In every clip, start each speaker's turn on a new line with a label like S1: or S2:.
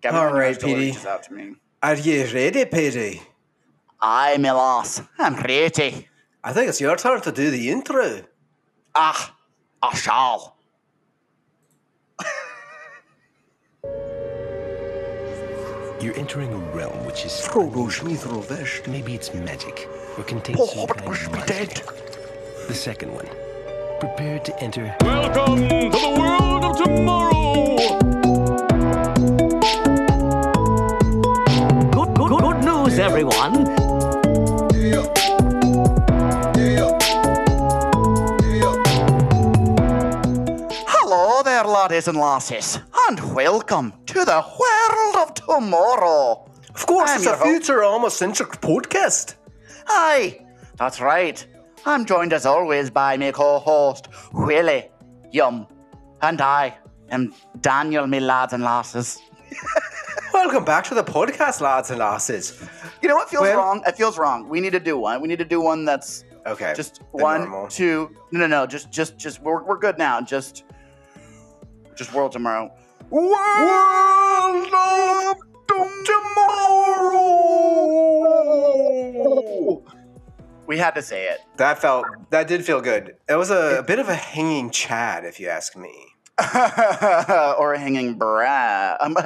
S1: Gavin
S2: All
S1: All right,
S2: right,
S1: still
S2: PD.
S1: reaches out to me.
S2: Are you ready, Petey?
S1: Aye, my lass. I'm ready.
S2: I think it's your turn to do the intro.
S1: Ah, I shall.
S3: You're entering a realm which is
S2: Frodo's
S3: maybe it's magic or contains
S1: Paul
S3: some
S1: Hobbit
S3: kind
S1: must
S3: of monster.
S1: dead.
S3: The second one. Prepare to enter
S4: Welcome to the world of tomorrow.
S1: Laddies and lasses, and welcome to the world of tomorrow.
S2: Of course,
S1: I'm
S2: it's a
S1: host.
S2: Futurama centric podcast.
S1: Aye, that's right. I'm joined as always by my co-host, Willie Yum, and I am Daniel, me lads and lasses.
S2: Welcome back to the podcast, lads and lasses.
S1: You know what feels
S2: Well-
S1: wrong? It feels wrong. We need to do one. We need to do one that's
S2: Okay.
S1: just one,
S2: normal.
S1: two. No, no, no. Just, just, just. We're, we're good now. Just, just world tomorrow. World of tomorrow. We had to say it.
S2: That felt that did feel good. It was a, bit of a hanging Chad, if you ask me.
S1: or a hanging Brad. Um,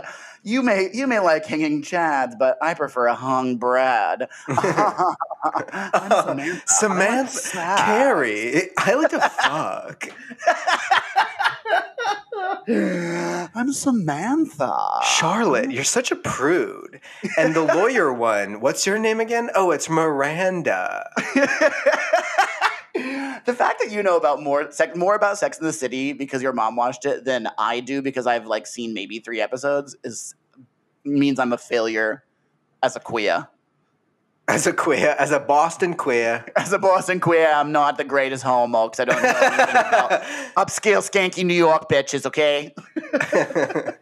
S1: you may you may like hanging Chads, but I prefer a hung Brad. I'm Samantha.
S2: Samantha
S1: I like
S2: Carey. I like to fuck.
S1: I'm Samantha.
S2: Charlotte, you're such a prude. And the lawyer one, what's your name again? Oh, it's Miranda.
S1: The fact that you know about more sec- more about Sex in the City because your mom watched it than I do because I've like seen maybe three episodes is means I'm a failure as a queer.
S2: As a queer, as a Boston queer.
S1: As a Boston queer, I'm not the greatest homo because I don't know anything about upscale skanky New York bitches. Okay.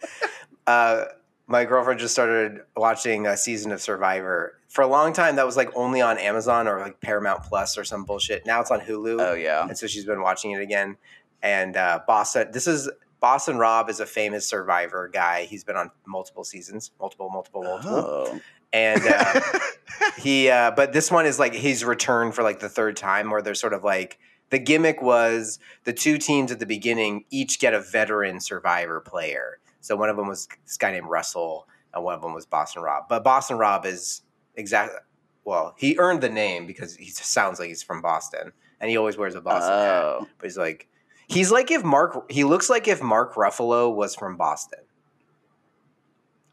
S2: uh, my girlfriend just started watching a season of Survivor. For a long time, that was like only on Amazon or like Paramount Plus or some bullshit. Now it's on Hulu.
S1: Oh yeah.
S2: and so she's been watching it again. And uh, Boston, this is Boston Rob is a famous Survivor guy. He's been on multiple seasons, multiple, multiple, multiple.
S1: Oh.
S2: And uh, he, uh, but this one is like his return for like the third time, where they're sort of like the gimmick was the two teams at the beginning each get a veteran Survivor player. So one of them was this guy named Russell, and one of them was Boston Rob. But Boston Rob is exactly well, he earned the name because he sounds like he's from Boston, and he always wears a Boston hat.
S1: Oh.
S2: But he's like, he's like if Mark, he looks like if Mark Ruffalo was from Boston.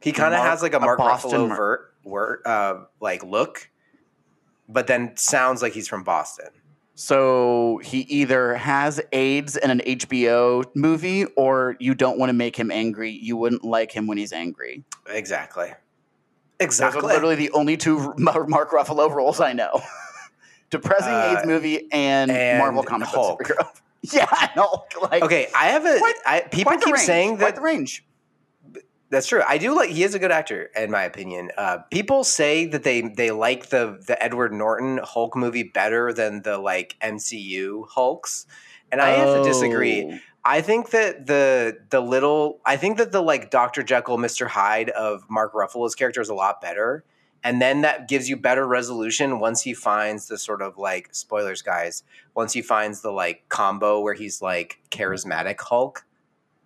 S2: He kind of has like a
S1: a
S2: Mark
S1: Boston
S2: Ruffalo
S1: Mar-
S2: vert, word, uh, like look, but then sounds like he's from Boston.
S1: So he either has AIDS in an HBO movie, or you don't want to make him angry. You wouldn't like him when he's angry.
S2: Exactly.
S1: Those
S2: Exactly.
S1: are literally the only two Mark Ruffalo roles I know: depressing
S2: Uh,
S1: AIDS movie and,
S2: and
S1: Marvel comic
S2: Hulk.
S1: book superhero. Yeah, I know. Like,
S2: okay, I have a.
S1: Quite-
S2: I, people
S1: quite the
S2: keep
S1: range,
S2: saying that
S1: the range.
S2: That's true. I do like he is a good actor, in my opinion. Uh, people say that they they like the the Edward Norton Hulk movie better than the like MCU Hulks, and I have to disagree. I think that the the little I think that the like Dr. Jekyll, Mr. Hyde of Mark Ruffalo's character is a lot better. And then that gives you better resolution once he finds the sort of like spoilers, guys. Once he finds the like combo where he's like charismatic Hulk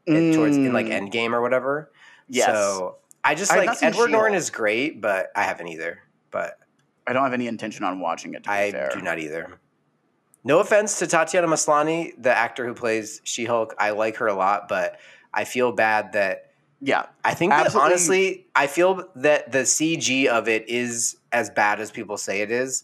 S2: in- towards in like
S1: Mm.
S2: Endgame or whatever.
S1: Yes.
S2: So I just
S1: I
S2: like Edward Norton is great, but I haven't either. But
S1: I don't have any intention on watching it. To be
S2: I
S1: fair.
S2: do not either. No offense to Tatiana Maslany, the actor who plays She Hulk. I like her a lot, but I feel bad that
S1: Yeah,
S2: I think that
S1: Absolutely.
S2: honestly, I feel that the CG of it is as bad as people say it is.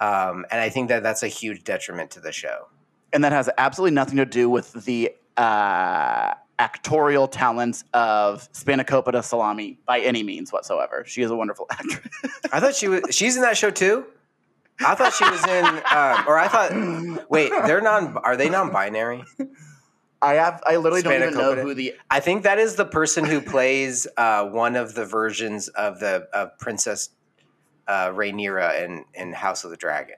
S2: Um, and I think that that's a huge detriment to the show.
S1: and that has absolutely nothing to do with the uh, actorial talents of Spanakopita Salami by any means whatsoever. She is a wonderful actress.
S2: I thought she was. She's in that show too. I thought she was in, um, or I thought. Wait, they're non. Are they non-binary?
S1: I have. I literally don't even know who the.
S2: I think that is the person who plays uh, one of the versions of the of Princess uh, Rhaenyra in in House of the Dragon.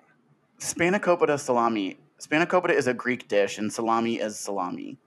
S1: Spanakopita salami. Spanakopita is a Greek dish, and salami is salami.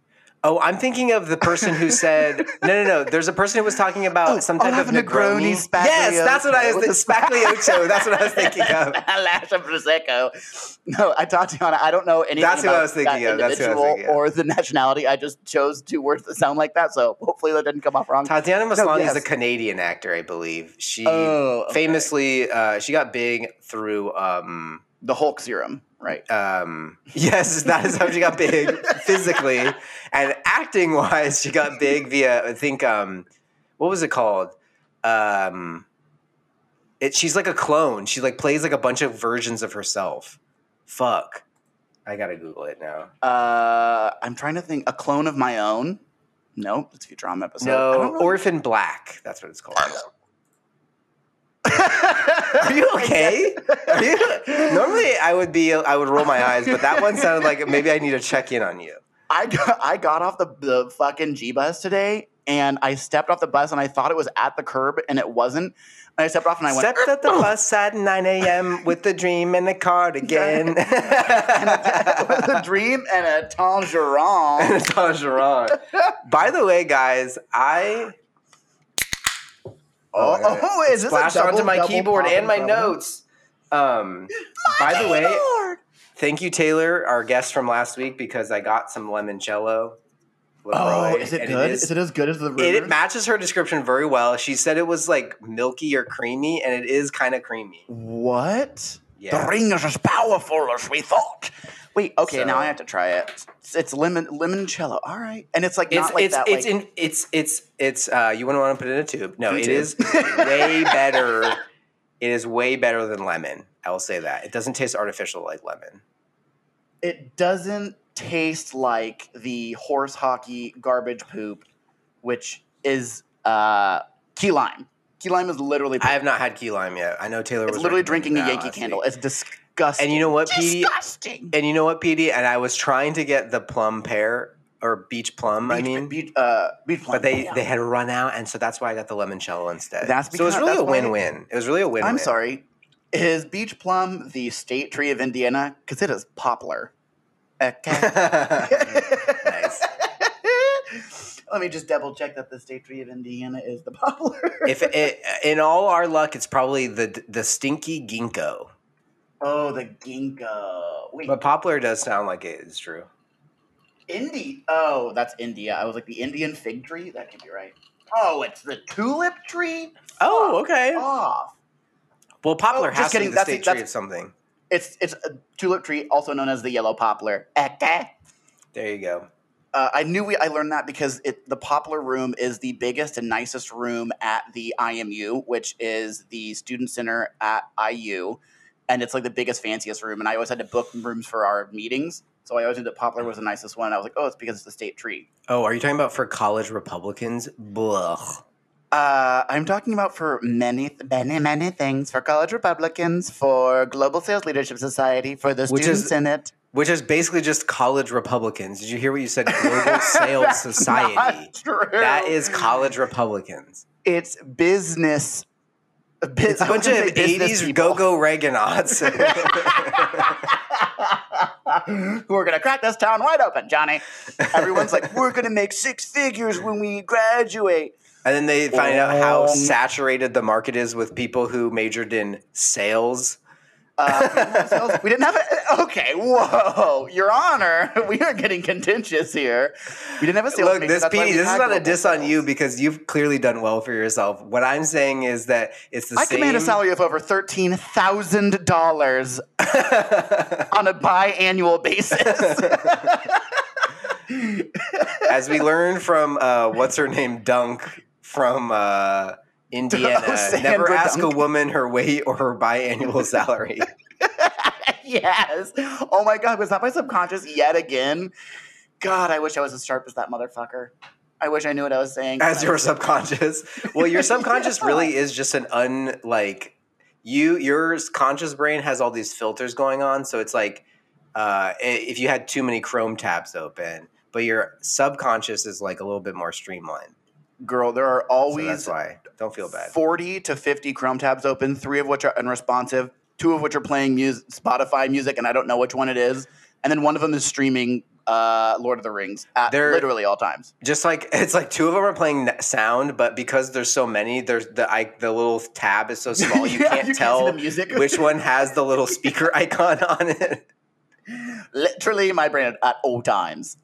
S2: Oh, I'm thinking of the person who said no, no, no. There's a person who was talking about
S1: Oh,
S2: some type of
S1: Negroni
S2: Negroni. Yes, that's what I was
S1: a
S2: Sbagliato. That's what I was thinking of.
S1: a lash of prosecco. No, I Tatiana. I don't know anything.
S2: That's who I was thinking of, that's who I was thinking of.
S1: Or the nationality. I just chose two words that sound like that. So hopefully that didn't come off wrong.
S2: Tatiana Maslany
S1: yes.
S2: is a Canadian actor, I believe. She
S1: Oh, okay.
S2: famously uh, she got big through um,
S1: the Hulk serum, right?
S2: um, yes, that is how she got big physically and acting wise. She got big via I think um, what was it called? Um, it she's like a clone. She like plays like a bunch of versions of herself. Fuck, I gotta Google it now.
S1: Uh, I'm trying to think. A clone of my own. Nope, it's a Futurama episode.
S2: No. Orphan Black. That's what it's called. Are you okay? Are you, normally, I would be. I would roll my eyes, but that one sounded like maybe I need to check in on you.
S1: I got, I got off the, the fucking G bus today and I stepped off the bus and I thought it was at the curb and it wasn't. And I stepped off and I went,
S2: Stepped at the oh. bus at 9 a.m. with the dream and the cardigan.
S1: with a dream and a tangerine.
S2: and a tangerine. By the way, guys, I
S1: Oh, oh, is this a
S2: splashed
S1: double-
S2: onto my keyboard and my
S1: double?
S2: notes. Um, by the way, thank you, Taylor, our guest from last week, because I got some limoncello.
S1: Oh, is it good?
S2: is-
S1: is, it as good as the rumors?
S2: it matches her description very well. She said it was like milky or creamy, and it is kind of creamy.
S1: What?
S2: Yeah.
S1: The ring is as powerful as we thought. Wait, okay,
S2: So-
S1: now I have to try it. It's, it's lemon limoncello. All right, and it's like
S2: It's
S1: not like
S2: it's
S1: that.
S2: it's
S1: like,
S2: in it's it's it's uh you wouldn't want to put it in a tube. No, it
S1: Tube.
S2: is way better. It is way better than lemon. I will say that. It doesn't taste artificial like lemon.
S1: it doesn't taste like the horse hockey garbage poop, which is uh, key lime. Key lime is literally.
S2: I have not had key lime yet. I know Taylor
S1: it's
S2: was
S1: literally drinking a Yankee candle. It's disgusting.
S2: And you know what, Petey?
S1: Disgusting.
S2: And you know what, PD? And I was trying to get the plum pear or beach plum. I mean,
S1: beach, uh, beach plum.
S2: but they
S1: Yeah.
S2: they had run out, and so that's why I got the limoncello instead.
S1: That's
S2: so it was really a win-win. It was really a win-win.
S1: I'm sorry. Is beach plum the state tree of Indiana? Because it is poplar. Okay. Let me just double check that the state tree of Indiana is the poplar.
S2: If it, in all our luck, it's probably the the stinky ginkgo.
S1: oh, the ginkgo. Wait,
S2: But poplar does sound like it is true.
S1: Indi. Oh, that's India. I was like the Indian fig tree. That could be right. Oh, it's the tulip tree.
S2: Oh, okay.
S1: Off.
S2: Well, poplar
S1: Oh,
S2: has to be the
S1: That's-
S2: state tree of something.
S1: It's it's a tulip tree, also known as the yellow poplar. Okay.
S2: There you go.
S1: Uh, I knew we, I learned that because it, the Poplar Room is the biggest and nicest room at the IMU, which is the student center at IU, and it's like the biggest, fanciest room. And I always had to book rooms for our meetings, so I always knew that Poplar was the nicest one. I was like, oh, it's because it's the state tree.
S2: Oh, are you talking about for college Republicans? Blah.
S1: Uh, I'm talking about for many, many, many things for college Republicans, for Global Sales Leadership Society, for the
S2: Which
S1: Student
S2: is-
S1: Senate.
S2: Which is basically just college Republicans. Did you hear what you said? Global Sales Society. That is college Republicans.
S1: It's business.
S2: It's a bunch of 80s go go Reaganauts.
S1: who are going to crack this town wide open, Johnny. Everyone's like, we're going to make six figures when we graduate.
S2: and then they find out how
S1: Um,
S2: saturated the market is with people who majored in sales.
S1: Uh, we didn't have it. Okay, whoa, Your Honor, we are getting contentious here. We didn't have a sales
S2: Look, this PD, this is not a diss on you because you've clearly done well for yourself. What I'm saying is that it's the same.
S1: I
S2: same.
S1: command a salary of over thirteen thousand dollars on a biannual basis.
S2: As we learned from uh, what's her name, Dunk from uh, Indiana, never ask a woman her weight or her biannual salary.
S1: yes. Oh my God, was that my subconscious yet again? God, I wish I was as sharp as that motherfucker. I wish I knew what I was saying.
S2: As your subconscious. Well, your subconscious really is just an unlike you. Your conscious brain has all these filters going on, so it's like uh, if you had too many Chrome tabs open, but your subconscious is like a little bit more streamlined.
S1: girl. There are
S2: So
S1: always
S2: that's why. Don't feel bad.
S1: 40 to 50 Chrome tabs open, three of which are unresponsive, two of which are playing music, Spotify music, and I don't know which one it is. And then one of them is streaming uh, Lord of the Rings at
S2: They're-
S1: literally all times.
S2: Just like it's like two of them are playing sound, but because there's so many, there's the I, the little tab is so small you
S1: Yeah,
S2: can't
S1: you
S2: tell
S1: music.
S2: which one has the little speaker icon on it.
S1: Literally my brain at all times.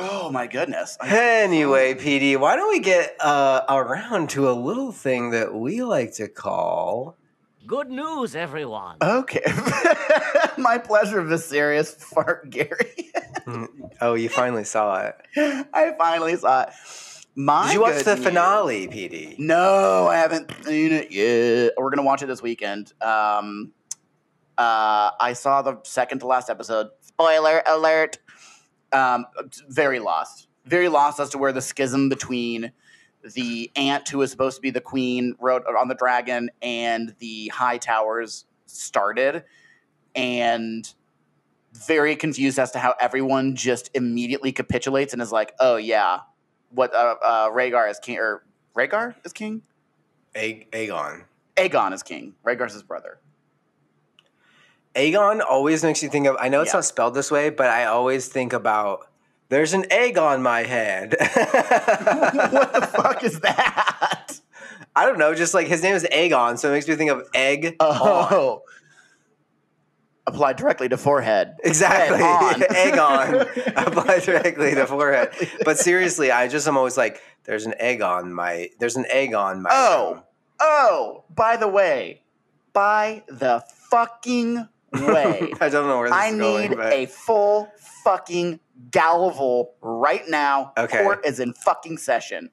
S1: Oh my goodness. I-
S2: Anyway, PD, why don't we get uh, around to a little thing that we like to call
S5: Good news, everyone.
S1: Okay. my pleasure, Viserious Fart Gary.
S2: Oh, you finally saw it.
S1: I finally saw it. My
S2: Did you watch the
S1: news-
S2: finale, PD?
S1: No, I haven't seen it yet. We're gonna watch it this weekend. Um, uh, I saw the second to last episode. Spoiler alert. Um, very lost. Very lost as to where the schism between the ant who was supposed to be the queen rode on the dragon and the high towers started, and very confused as to how everyone just immediately capitulates and is like, "Oh yeah, what uh, uh, Rhaegar is king or Rhaegar is king?
S2: A- Aegon.
S1: Aegon is king. Rhaegar's his brother.
S2: Aegon always makes you think of. I know it's
S1: Yeah.
S2: not spelled this way, but I always think about. There's an egg on my head.
S1: what the fuck is that?
S2: I don't know. Just like his name is Aegon, so it makes me think of egg. on.
S1: Oh. Applied directly to forehead.
S2: Exactly.
S1: On.
S2: egg on. Apply directly to forehead. But seriously, I just am always like, there's an egg on my there's an egg on my
S1: Oh.
S2: room.
S1: Oh, by the way, by the fucking way,
S2: I don't know where this
S1: I
S2: is going, I need
S1: a full fucking gavel right now.
S2: Okay.
S1: Court is in fucking session.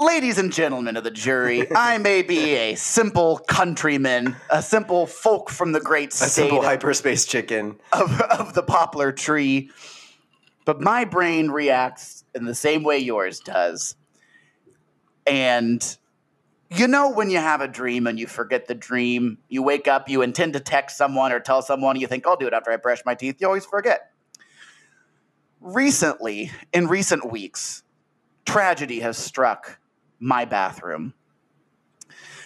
S1: Ladies and gentlemen of the jury, I may be a simple countryman, a simple folk from the great
S2: a
S1: state
S2: simple
S1: of-
S2: hyperspace chicken.
S1: of, of the poplar tree, but my brain reacts in the same way yours does. And you know, when you have a dream and you forget the dream, you wake up, you intend to text someone or tell someone, you think, I'll do it after I brush my teeth, you always forget. Recently, in recent weeks, tragedy has struck my bathroom.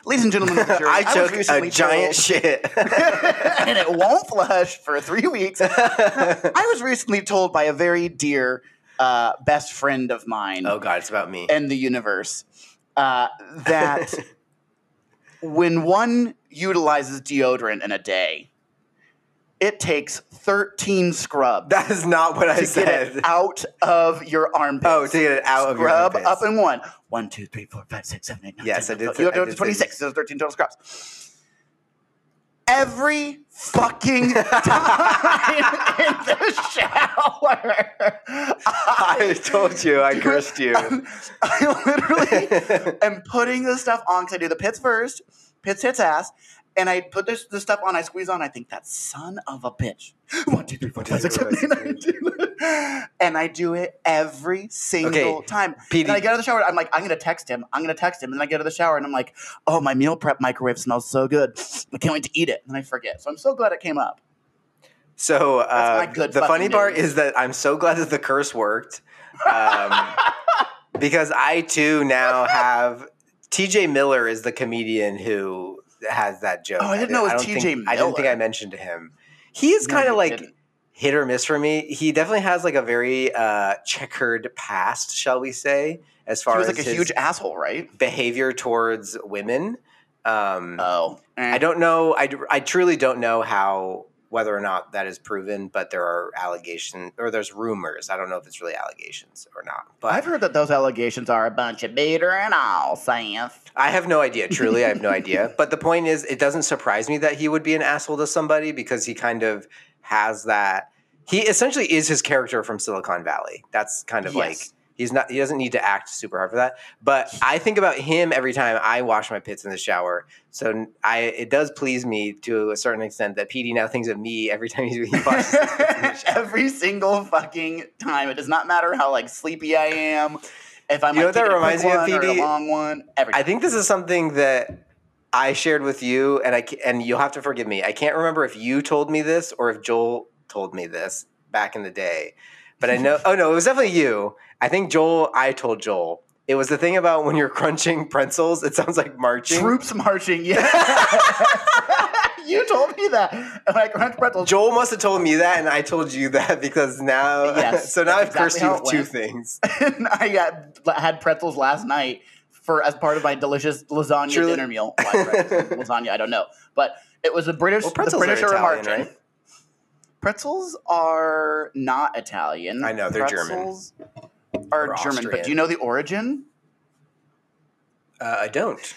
S1: Ladies and gentlemen jury,
S2: I
S1: was
S2: took a giant
S1: told-
S2: shit.
S1: and it won't flush for three weeks. I was recently told by a very dear uh, best friend of mine
S2: oh god, it's about me.
S1: and the universe uh, that when one utilizes deodorant in a day, it takes 13 scrubs
S2: that is not what I
S1: to get
S2: said.
S1: it out of your armpits.
S2: Oh, to get it out of your
S1: Scrub
S2: armpits.
S1: up in one. One, two, three, four, five, six, seven, eight, nine,
S2: Yes,
S1: 10,
S2: I did
S1: 12,
S2: say-
S1: You
S2: I
S1: have to
S2: did
S1: 26. There's 13 total scrubs. Every fucking time in the shower,
S2: I told you, I cursed you.
S1: I literally am putting the stuff on because I do the pits first, pits hits ass, and I put this, this stuff on, I squeeze on, I think that son of a bitch. One, two, three, four, five, six, seven, eight, nine, ten. And I do it every single
S2: Okay,
S1: time.
S2: PD
S1: And I get out of the shower, I'm like, I'm gonna text him. I'm gonna text him. And then I get out of the shower and I'm like, oh, my meal prep microwave smells so good. I can't wait to eat it. And I forget. So I'm so glad it came up.
S2: So uh,
S1: my good
S2: the funny
S1: fucking
S2: part
S1: news.
S2: is that I'm so glad that the curse worked, um, because I too now have T.J. Miller is the comedian who has that joke.
S1: Oh, I didn't know it was T.J.
S2: think- I don't think I mentioned to him. He is
S1: No,
S2: kind of like
S1: didn't.
S2: hit or miss for me. He definitely has like a very uh, checkered past, shall we say, as far
S1: He was
S2: as
S1: like a huge asshole, right?
S2: behavior towards women. Um,
S1: Oh.
S2: I don't know. I, I truly don't know how whether or not that is proven, but there are allegations or there's rumors. I don't know if it's really allegations or not. But
S1: I've heard that those allegations are a bunch of beater and all, Seth.
S2: I have no idea. Truly, I have no idea. But the point is, it doesn't surprise me that he would be an asshole to somebody because he kind of has that. He essentially is his character from Silicon Valley. That's kind of like
S1: Yes.
S2: He's not. He doesn't need to act super hard for that. But I think about him every time I wash my pits in the shower. So I it does please me to a certain extent that PD now thinks of me every time he washes his pits in the shower.
S1: Every single fucking time. It does not matter how like sleepy I am. If I'm
S2: You know
S1: like,
S2: that reminds me of, PD?
S1: long one. Every
S2: I think this is something that I shared with you, and I and you'll have to forgive me. I can't remember if you told me this or if Joel told me this back in the day, but I know. oh no, it was definitely you. I think Joel. I told Joel. It was the thing about when you're crunching pretzels. It sounds like marching.
S1: troops marching. Yeah. you told me that. And I crunched pretzels.
S2: Joel must have told me that, and I told you that because now.
S1: Yes,
S2: so now I've
S1: that's
S2: cursed you with two things.
S1: and I got, had pretzels last night for as part of my delicious lasagna
S2: Truly-
S1: dinner meal. Why lasagna, I don't know, but it was a British.
S2: Well,
S1: the
S2: are
S1: British are,
S2: Italian,
S1: marching.
S2: right?
S1: Pretzels are not Italian.
S2: I know, they're German.
S1: Are
S2: Or
S1: German, but do you know the origin?
S2: Uh, I don't.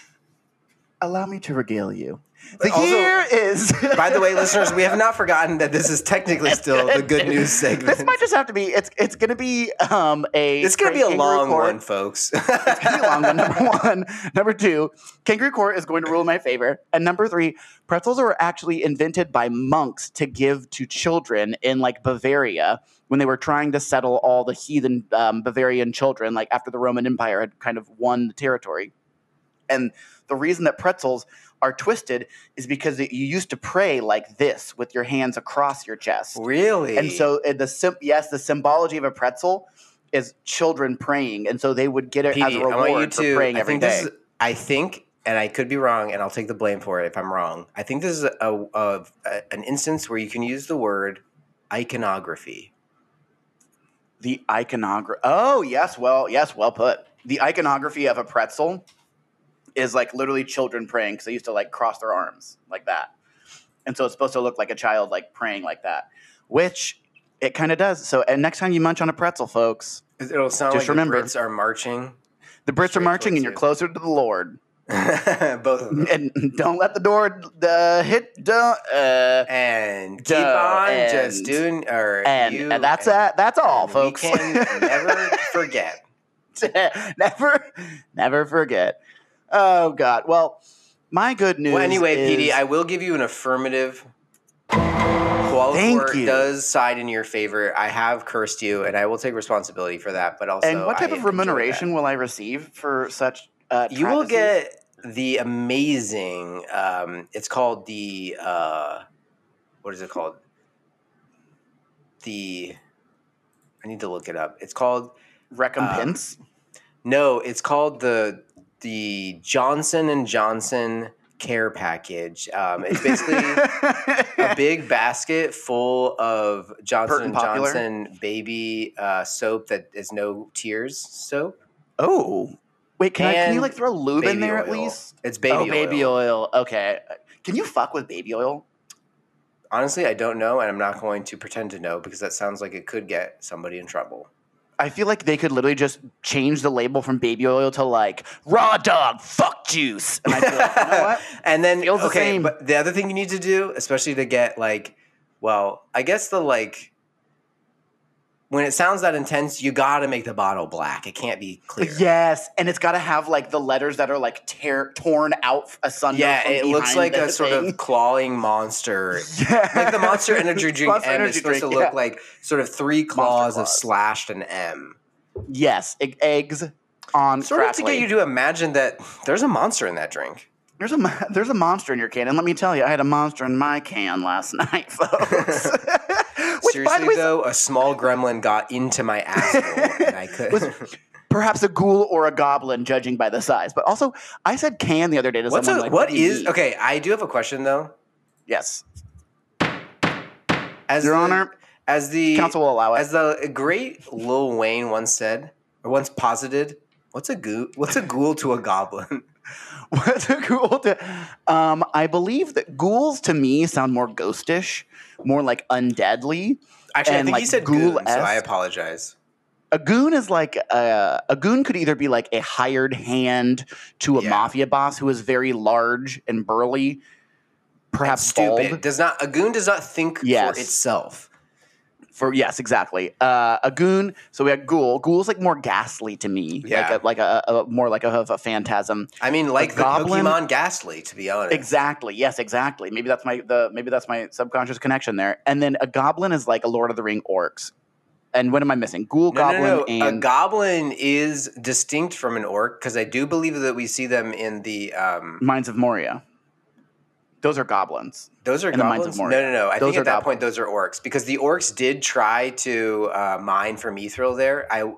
S1: Allow me to regale you. The
S2: Also-
S1: year is.
S2: By the way, listeners, we have not forgotten that this is technically still the good news segment.
S1: This might just have to be. It's it's going to be um a.
S2: It's going to be a long
S1: court.
S2: one, folks.
S1: It's gonna be a long one. Number one. Number two, kangaroo court is going to rule in my favor. And number three, pretzels were actually invented by monks to give to children in like Bavaria when they were trying to settle all the heathen um, Bavarian children, like after the Roman Empire had kind of won the territory. And the reason that pretzels are twisted is because you used to pray like this with your hands across your chest.
S2: really?
S1: And so the sim- yes, the symbology of a pretzel is children praying, and so they would get it as a reward for
S2: to.
S1: praying
S2: I
S1: every
S2: think
S1: day.
S2: is. I think, and I could be wrong, and I'll take the blame for it if I'm wrong. I think this is a, a, a an instance where you can use the word iconography.
S1: the iconography. Oh yes, well yes, well put. The iconography of a pretzel is like literally children praying because they used to like cross their arms like that, and so it's supposed to look like a child like praying like that, which it kind of does. So, and next time you munch on a pretzel, folks,
S2: It'll sound
S1: Just
S2: like
S1: remember-
S2: the Brits are marching.
S1: the Brits are marching, and you're
S2: you.
S1: closer to the Lord.
S2: Both of them.
S1: and don't let the door uh, hit. Don't. Uh,
S2: And keep on
S1: and-
S2: just doing, or
S1: and,
S2: you,
S1: and that's
S2: and-
S1: that. That's all, folks.
S2: We can never forget.
S1: never, never forget. Oh God. Well, my good news.
S2: Well, anyway,
S1: is,
S2: PD, I will give you an affirmative.
S1: You.
S2: does side in your favor. I have cursed you, and I will take responsibility for that. But also,
S1: and what type
S2: I
S1: of remuneration will I receive for such? Uh.
S2: You will get the amazing. Um, it's called the. Uh, what is it called? The. I need to look it up. It's called
S1: recompense.
S2: No, it's called the the Johnson and Johnson care package. Um, it's basically a big basket full of Johnson
S1: and?
S2: Johnson baby uh, soap that is no tears soap.
S1: oh, wait. Can I? Can you like throw lube in there at least?
S2: It's baby
S1: oh,
S2: oil.
S1: baby oil. Okay. Can you fuck with baby oil?
S2: Honestly, I don't know, and I'm not going to pretend to know because that sounds like it could get somebody in trouble.
S1: I feel like they could literally just change the label from baby oil to like raw dog fuck juice. And like, you know what?
S2: and then
S1: Feels the same.
S2: but the other thing you need to do, especially to get like, well, I guess the like when it sounds that intense, you got to make the bottle black. It can't be clear.
S1: Yes, and it's got to have like the letters that are like tear torn out asunder.
S2: Yeah, it looks like a sort of clawing monster.
S1: yeah.
S2: Like the Monster Energy drink
S1: Monster
S2: M
S1: Energy
S2: is supposed
S1: drink,
S2: to look
S1: yeah.
S2: like sort of three claws of slashed an M.
S1: yes, e- eggs on
S2: Sort of to get you to imagine that there's a monster in that drink.
S1: There's a there's a monster in your can, and let me tell you, I had a monster in my can last night, folks. Which,
S2: Seriously,
S1: way,
S2: though, a small gremlin got into my asshole, and I could.
S1: perhaps a ghoul or a goblin, judging by the size. But also, I said can the other day to
S2: What's
S1: someone.
S2: a,
S1: like,
S2: what
S1: you
S2: is okay? I do have a question though.
S1: Yes,
S2: As
S1: Your
S2: the,
S1: Honor,
S2: as the
S1: council will allow it.
S2: as the great Lil Wayne once said or once posited, what's a ghoul? What's a ghoul to a goblin?
S1: What's a ghoul? To, um, I believe that ghouls to me sound more ghostish, more like undeadly.
S2: Actually,
S1: And,
S2: I think
S1: like,
S2: he said goon, so. I apologize.
S1: A goon is like a, a goon could either be like a hired hand to a
S2: Yeah.
S1: mafia boss who is very large and burly, perhaps
S2: Stupid.
S1: bald.
S2: Does not a goon does not think
S1: Yes.
S2: for itself.
S1: For yes, exactly. Uh, a goon. So we have ghoul. Ghoul's like more ghastly to me.
S2: Yeah.
S1: Like a, like a, a more like a, a phantasm.
S2: I mean, like the
S1: goblin-
S2: Pokemon Gastly, to be honest.
S1: Exactly. Yes, exactly. Maybe that's my the maybe that's my subconscious connection there. And then a goblin is like a Lord of the Ring orcs. And what am I missing? Ghoul,
S2: No,
S1: goblin,
S2: no, no. A goblin is distinct from an orc because I do believe that we see them in the. Um,
S1: Mines of Moria. Those are goblins.
S2: Those are
S1: In the Mines of
S2: No,
S1: Moria.
S2: no, no. no. I
S1: Those
S2: think at that point those are orcs because the orcs did try to uh, mine for mithril there. I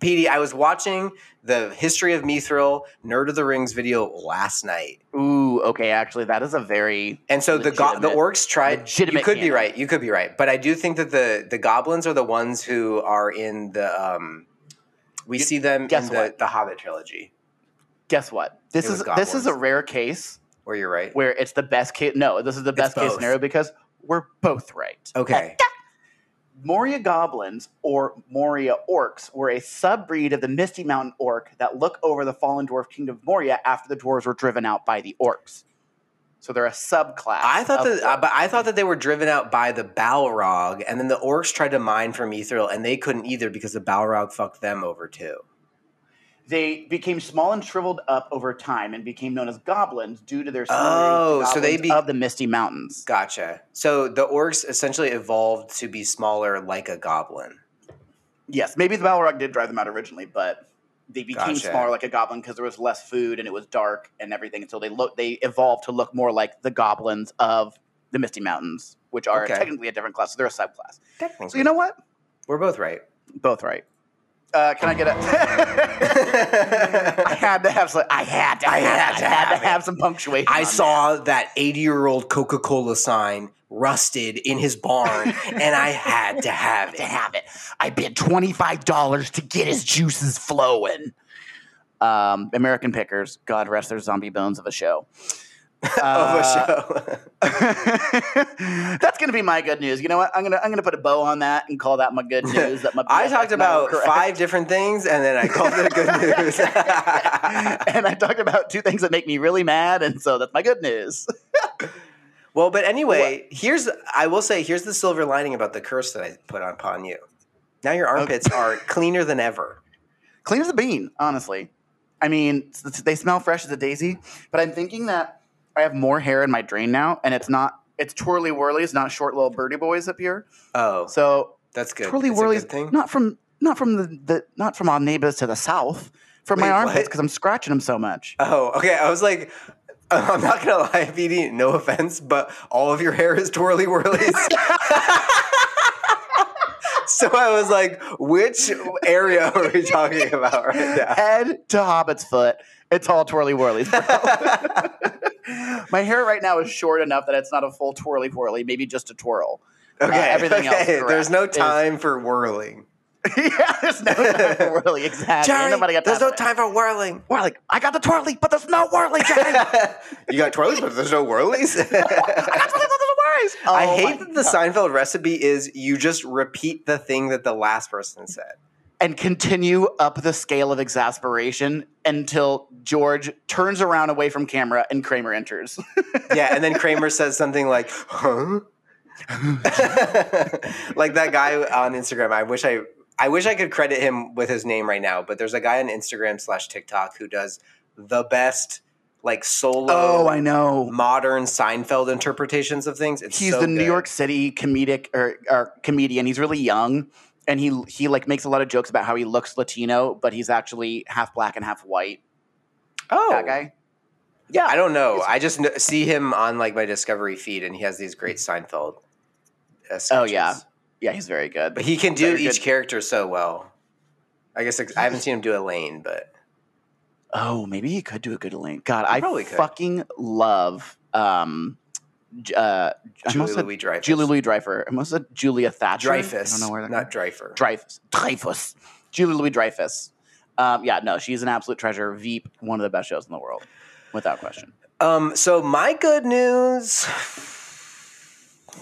S2: Petey, I was watching the history of Mithril Nerd of the Rings video last night.
S1: Ooh, okay. Actually, that is a very
S2: And so the go- the orcs tried. You could be right. You could be right. But I do think that the the goblins are the ones who are in the. um We
S1: You-
S2: see them in the, the Hobbit trilogy.
S1: guess what? This
S2: It
S1: is this is a rare case
S2: Where you're right.
S1: where it's the best case. No, this is the best case scenario because we're both right.
S2: Okay.
S1: Moria goblins or Moria orcs were a subbreed of the Misty Mountain orc that look over the fallen dwarf kingdom of Moria after the dwarves were driven out by the orcs. So they're a subclass.
S2: I thought that, uh, but I thought that they were driven out by the Balrog, and then the orcs tried to mine from Mithril, and they couldn't either because the Balrog fucked them over too.
S1: They became small and shriveled up over time and became known as goblins due to their
S2: Oh, so they be-
S1: of the Misty Mountains.
S2: Gotcha. So the orcs essentially evolved to be smaller, like a goblin.
S1: Yes, maybe the Balrog did drive them out originally, but they became
S2: Gotcha.
S1: smaller like a goblin because there was less food and it was dark and everything until they look they evolved to look more like the goblins of the Misty Mountains, which are
S2: Okay.
S1: technically a different class. So they're a subclass.
S2: Technically,
S1: So you know what?
S2: we're both right.
S1: Both right. Uh, can I get a? I had to have some. I had to.
S2: I had
S1: I
S2: to
S1: had
S2: have
S1: to have some punctuation.
S2: I saw that eighty-year-old Coca-Cola sign rusted in his barn, and I had to have
S1: that. to
S2: it.
S1: have it. I bid twenty five dollars to get his juices flowing. Um, American Pickers, God rest their zombie bones of a show.
S2: of a
S1: Uh,
S2: show.
S1: That's gonna be my good news. You know what? I'm gonna I'm gonna put a bow on that and call that my good news. That my
S2: I talked
S1: and I were
S2: about five different things, and then I called it good news.
S1: and I talked about two things that make me really mad, and so that's my good news.
S2: well, but anyway, here's I will say here's the silver lining about the curse that I put upon you. Now your armpits are cleaner than ever.
S1: Clean as a bean, honestly. I mean, they smell fresh as a daisy, but I'm thinking that I have more hair in my drain now, and it's not. It's twirly whirlies, not short little birdie boys up here.
S2: Oh,
S1: So
S2: that's good.
S1: twirly
S2: It's
S1: whirlies,
S2: thing.
S1: not from not from the, the not from our neighbors to the south, from
S2: Wait,
S1: my armpits because I'm scratching them so much.
S2: Oh, okay. I was like, I'm not gonna lie, BD. No offense, but all of your hair is twirly whirlies. so I was like, which area are we talking about right now?
S1: Head to Hobbit's foot, it's all twirly whirlies. my hair right now is short enough that it's not a full twirly whirly, maybe just a twirl.
S2: Okay,
S1: Uh, everything else.
S2: There's no
S1: correct is-
S2: time for whirling.
S1: yeah, there's no time for whirling. Exactly. Nobody got
S2: there's no time for whirling.
S1: Whirly. I got the twirly, but there's no whirly, Jerry.
S2: you got twirlies, but there's no whirlies.
S1: I got twirly, but there's no whirlies.
S2: I
S1: Oh
S2: hate that the
S1: God.
S2: Seinfeld recipe is you just repeat the thing that the last person said.
S1: And continue up the scale of exasperation until George turns around away from camera and Kramer enters.
S2: Yeah, and then Kramer says something like, "Huh." like that guy on Instagram. I wish I, I wish I could credit him with his name right now. But there's a guy on Instagram slash TikTok who does the best like solo
S1: oh, I know.
S2: modern Seinfeld interpretations of things. It's
S1: He's
S2: so
S1: the New. York City comedic or, or comedian. He's really young, and he he like makes a lot of jokes about how he looks Latino, but he's actually half black and half white.
S2: Oh,
S1: That guy. Yeah,
S2: I don't know. I just kn- see him on like my Discovery feed, and he has these great Seinfeld. Uh,
S1: Oh yeah, yeah, he's very good.
S2: but he can do
S1: Very
S2: each
S1: good.
S2: character so well. I guess I haven't seen him do Elaine, but
S1: Oh, maybe he could do a good Elaine. God, I
S2: probably could.
S1: fucking love um, J- uh,
S2: Julie Louis Dreyfus.
S1: Julie Louis Dreyfus. I almost said Julia Thatcher.
S2: Dreyfus.
S1: I don't know where that
S2: not Dreyfus.
S1: Dreyfus. Dreyfus. Julie Louis Dreyfus. Um, yeah, no, she's an absolute treasure. Veep, one of the best shows in the world, without question.
S2: Um, so my good news.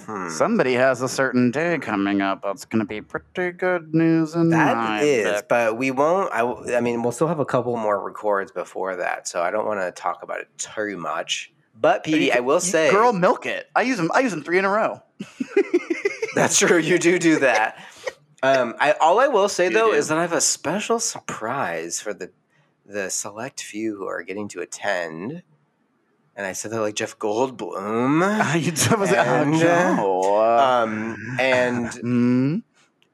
S2: Hmm.
S1: Somebody has a certain day coming up. That's going to be pretty good news in
S2: That is, but we won't. I, I mean, we'll still have a couple more records before that, so I don't want to talk about it too much. But Petey, I will say,
S1: girl, milk it. I use them. I use them three in a row.
S2: That's true. You do do that. Um, I all I will say
S1: You
S2: though
S1: do.
S2: is that I have a special surprise for the the select few who are getting to attend. And I said that like Jeff Goldblum.
S1: you just was
S2: And,
S1: oh, no.
S2: Um, and
S1: Mm,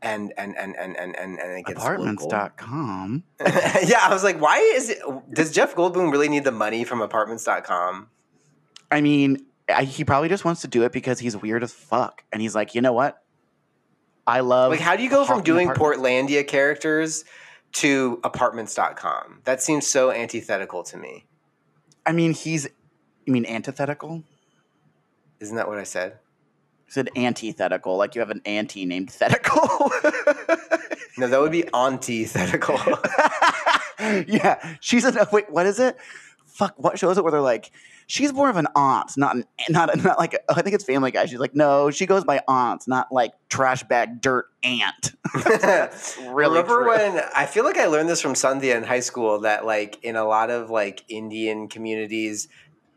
S2: and and and and and and, and it gets
S1: apartments.com.
S2: yeah, I was like, why is it? Does Jeff Goldblum really need the money from Apartments.com?
S1: I mean, I, he probably just wants to do it because he's weird as fuck, and he's like, you know what? I love
S2: Like, how do you go from doing
S1: apartments."
S2: Portlandia characters to apartments.com. That seems so antithetical to me.
S1: I mean, he's. You mean antithetical?
S2: Isn't that what I said?
S1: You said antithetical, like you have an auntie named Thetical.
S2: No, that would be antithetical.
S1: yeah, she's a wait. What is it? Fuck. What show is it where they're like, she's more of an aunt, not an not not like I think it's Family Guy. She's like, no, she goes by aunt, not like trash bag dirt aunt. really
S2: Remember
S1: true.
S2: when I feel like I learned this from Sandhya in high school that like in a lot of like Indian communities,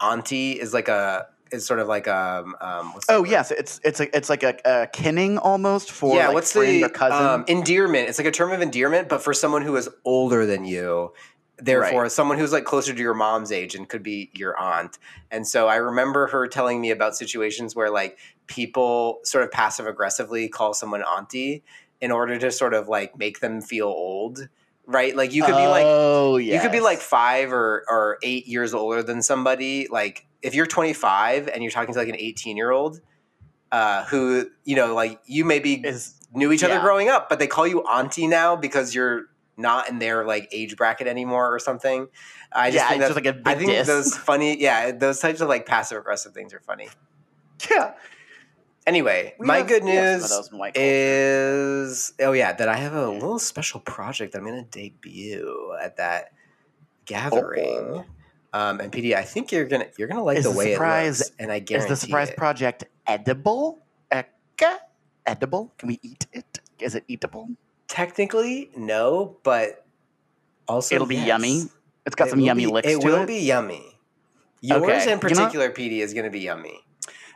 S2: auntie is like a is sort of like a um what's
S1: Oh
S2: word?
S1: yes, it's it's a, it's like a, a kinning almost for
S2: yeah,
S1: like
S2: what's the
S1: cousin.
S2: um, endearment? It's like a term of endearment, but for someone who is older than you, therefore
S1: Right.
S2: someone who's like closer to your mom's age and could be your aunt. And so I remember her telling me about situations where like people sort of passive aggressively call someone auntie in order to sort of like make them feel old, right? Like you could be like
S1: oh yeah,
S2: you could be like five or or eight years older than somebody. Like if you're 25 and you're talking to like an 18 year old, uh, who you know, like you maybe
S1: is
S2: knew each other growing up, but they call you auntie now because you're not in their like age bracket anymore or something. I just
S1: Yeah,
S2: think that's
S1: just like a
S2: I think
S1: diss.
S2: those funny, yeah, those types of like passive aggressive things are funny.
S1: yeah.
S2: Anyway,
S1: We
S2: my
S1: have-
S2: good
S1: we have some of
S2: news
S1: those in white culture.
S2: is oh yeah that I have a little special project that I'm going to debut at that gathering. Um, and PD, I think you're gonna you're gonna like
S1: Is
S2: the
S1: the
S2: way
S1: surprise-
S2: it looks, and I
S1: Is
S2: guarantee
S1: the surprise
S2: it.
S1: project edible? Eka? Edible? Can we eat it? Is it eatable?
S2: Technically, no, but also
S1: It'll be
S2: yes.
S1: yummy. It's got
S2: It
S1: some yummy
S2: be-
S1: licks
S2: It will
S1: it.
S2: be yummy. Yours
S1: Okay,
S2: in
S1: you know-
S2: particular, PD, is going to be yummy.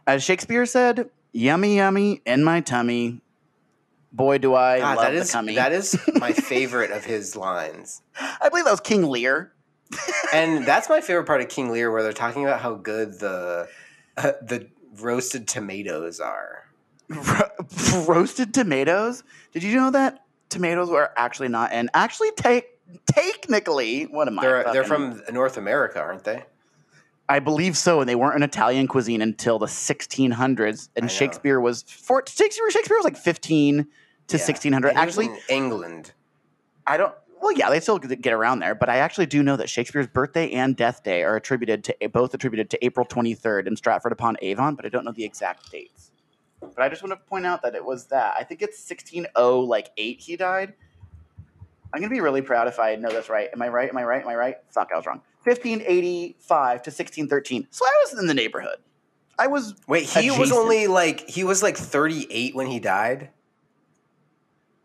S1: As Shakespeare said, "Yummy, yummy in my tummy." Boy, do I
S2: God,
S1: love
S2: that
S1: the
S2: is
S1: tummy.
S2: that is my favorite of his lines,
S1: I believe that was King Lear.
S2: and that's my favorite part of King Lear, where they're talking about how good the uh, the roasted tomatoes are.
S1: Ro- roasted tomatoes. Did you know that tomatoes were actually not in? Actually, take technically, what am I?
S2: They're they're from North America, aren't they?
S1: I believe so, and they weren't an Italian cuisine until the 1600s. And Shakespeare was four, Shakespeare. Shakespeare was like 15 to
S2: Yeah.
S1: 1600.
S2: And
S1: Actually,
S2: in England.
S1: I don't. Well, yeah, they still get get around there, but I actually do know that Shakespeare's birthday and death day are attributed to both attributed to April 23rd in Stratford upon Avon, but I don't know the exact dates. But I just want to point out that it was that. I think it's 1600 like eight he died. I'm gonna be really proud if I know this right. Am I right? Am I right? Am I right? Fuck, I was wrong. 1585 to 1613. So I was in the neighborhood. I was
S2: Wait, he was only like he was like 38 when he died.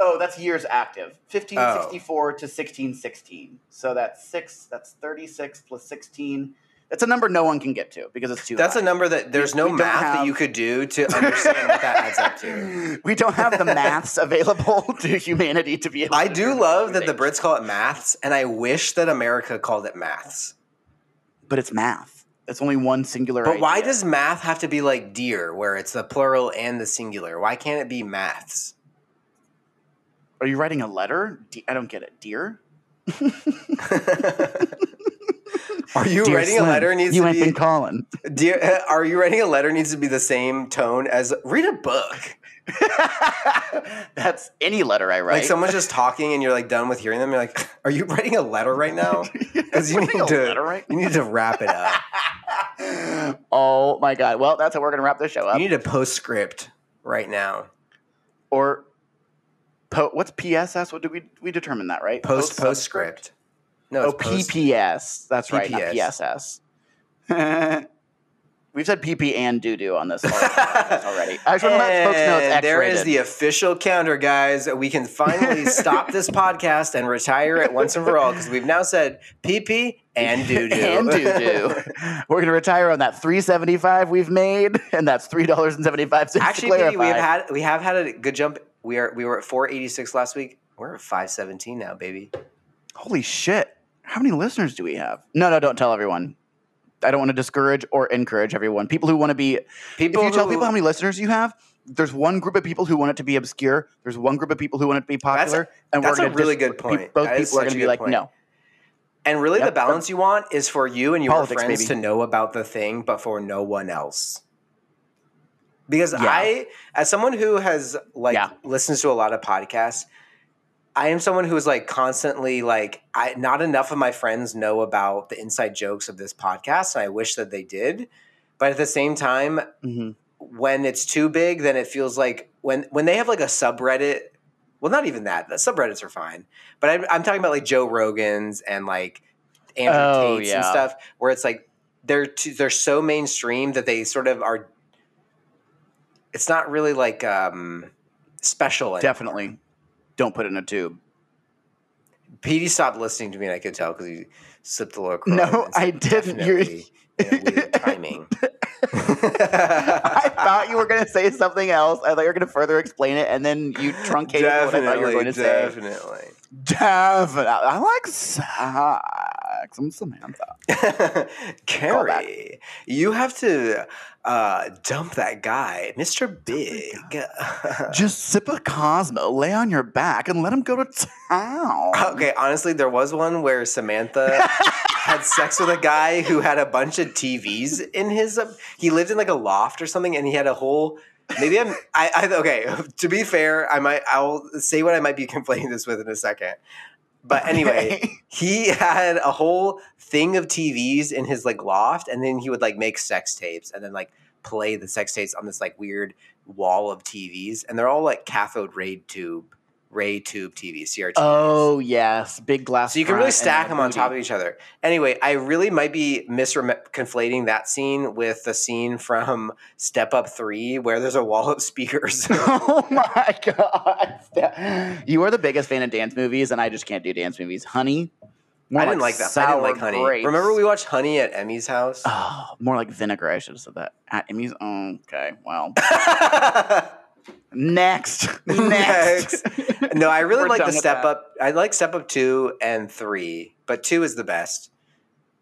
S1: Oh, that's years active. 1564 to 1616. So that's six. That's 36 plus 16. That's a number no one can get to because it's too.
S2: That's
S1: high.
S2: a number that there's no
S1: we
S2: math that you could do to understand what that adds up to.
S1: we don't have the maths available to humanity to be able.
S2: I
S1: to
S2: do love that the Brits call it maths, and I wish that America called it maths.
S1: but it's math. It's only one singular.
S2: But why does math have to be like deer, where it's the plural and the singular? Why can't it be maths?
S1: Are you writing a letter? I don't get it. Dear.
S2: Are you
S1: Dear
S2: writing a
S1: Slim,
S2: letter needs
S1: you
S2: to
S1: ain't
S2: be
S1: been calling.
S2: dear? Are you writing a letter needs to be the same tone as read a book?
S1: That's any letter I write.
S2: Like someone's just talking and you're like done with hearing them. You're like, are you writing a letter right now? Because you need to
S1: right
S2: you need to wrap it up.
S1: oh my god. Well, that's how we're gonna wrap this show up.
S2: You need a postscript right now.
S1: or po- what's PSS? What did we we determine that right?
S2: Post
S1: Post
S2: postscript. No,
S1: Oh,
S2: post-
S1: PPS. That's right, not
S2: PPS.
S1: PSS. We've said PP and doo doo on this already. I just want to let folks know it's
S2: there is
S1: X-rated.
S2: the official counter, guys. We can finally stop this podcast and retire it once and for all because we've now said PP and doo doo.
S1: and doo doo. We're gonna retire on that three seventy five we've made, and that's three dollars and seventy five cents.
S2: Actually,
S1: to
S2: we have had we have had a good jump. We are we were at four eighty six last week. We're at five seventeen now, baby.
S1: Holy shit! How many listeners do we have? No, no, don't tell everyone. I don't want to discourage or encourage everyone. People who want to be.
S2: People,
S1: if you tell people how many listeners you have, there's one group of people who want it to be obscure. There's one group of people who want it to be
S2: That's a-
S1: popular, and
S2: that's
S1: we're
S2: a really
S1: dis-
S2: good
S1: pe-
S2: point.
S1: Both
S2: That
S1: people are going to be like,
S2: point.
S1: no.
S2: And really,
S1: Yep.
S2: the balance you want is for you and your
S1: Politics,
S2: friends
S1: baby.
S2: to know about the thing, but for no one else. Because
S1: Yeah.
S2: I, as someone who has like
S1: Yeah.
S2: listens to a lot of podcasts, I am someone who is like constantly like I not enough of my friends know about the inside jokes of this podcast, and I wish that they did. But at the same time,
S1: Mhm.
S2: when it's too big, then it feels like when when they have like a subreddit. Well, not even that. The subreddits are fine, but I'm, I'm talking about like Joe Rogan's and like Andrew
S1: Oh,
S2: Tate's and stuff, where it's like they're too, they're so mainstream that they sort of are. It's not really like um, special. anymore.
S1: Definitely. Don't put it in a tube.
S2: Petey stopped listening to me, and I could tell because he sipped a little.
S1: No, I didn't. You're-
S2: Definitely weird timing.
S1: I thought you were going to say something else. I thought you were going to further explain it, and then you truncated what I thought you were going to say.
S2: definitely.
S1: Definitely. I like sex. I'm Samantha.
S2: Carrie, you have to uh, dump that guy, Mr. Big.
S1: Just sip a Cosmo, lay on your back, and let him go to town.
S2: okay, honestly, there was one where Samantha had sex with a guy who had a bunch of TVs in his. Uh, he lived in like a loft or something, and he had a whole. Maybe I'm. I, I okay. To be fair, I might. I'll say what I might be conflating this with in a second. But anyway,
S1: Okay.
S2: he had a whole thing of TVs in his like loft, and then he would like make sex tapes, and then like play the sex tapes on this like weird wall of TVs, and they're all like cathode ray tube, ray tube TVs, CRTVs.
S1: Oh, yes. Big glass.
S2: So you can really stack them on top of each other. Anyway, I really might be misconflating that scene with the scene from Step Up Three, where there's a wall of speakers.
S1: Oh my god! You are the biggest fan of dance movies, and I just can't do dance movies. Honey, more
S2: I didn't like that. I didn't like Honey.
S1: grapes.
S2: Remember we watched Honey at Emmy's house?
S1: Oh, more like vinegar. I should have said that. At Emmy's. Oh, okay. Well, next, next.
S2: no, I really
S1: We're
S2: like the Step
S1: that.
S2: Up. I like Step Up Two and Three, but Two is the best.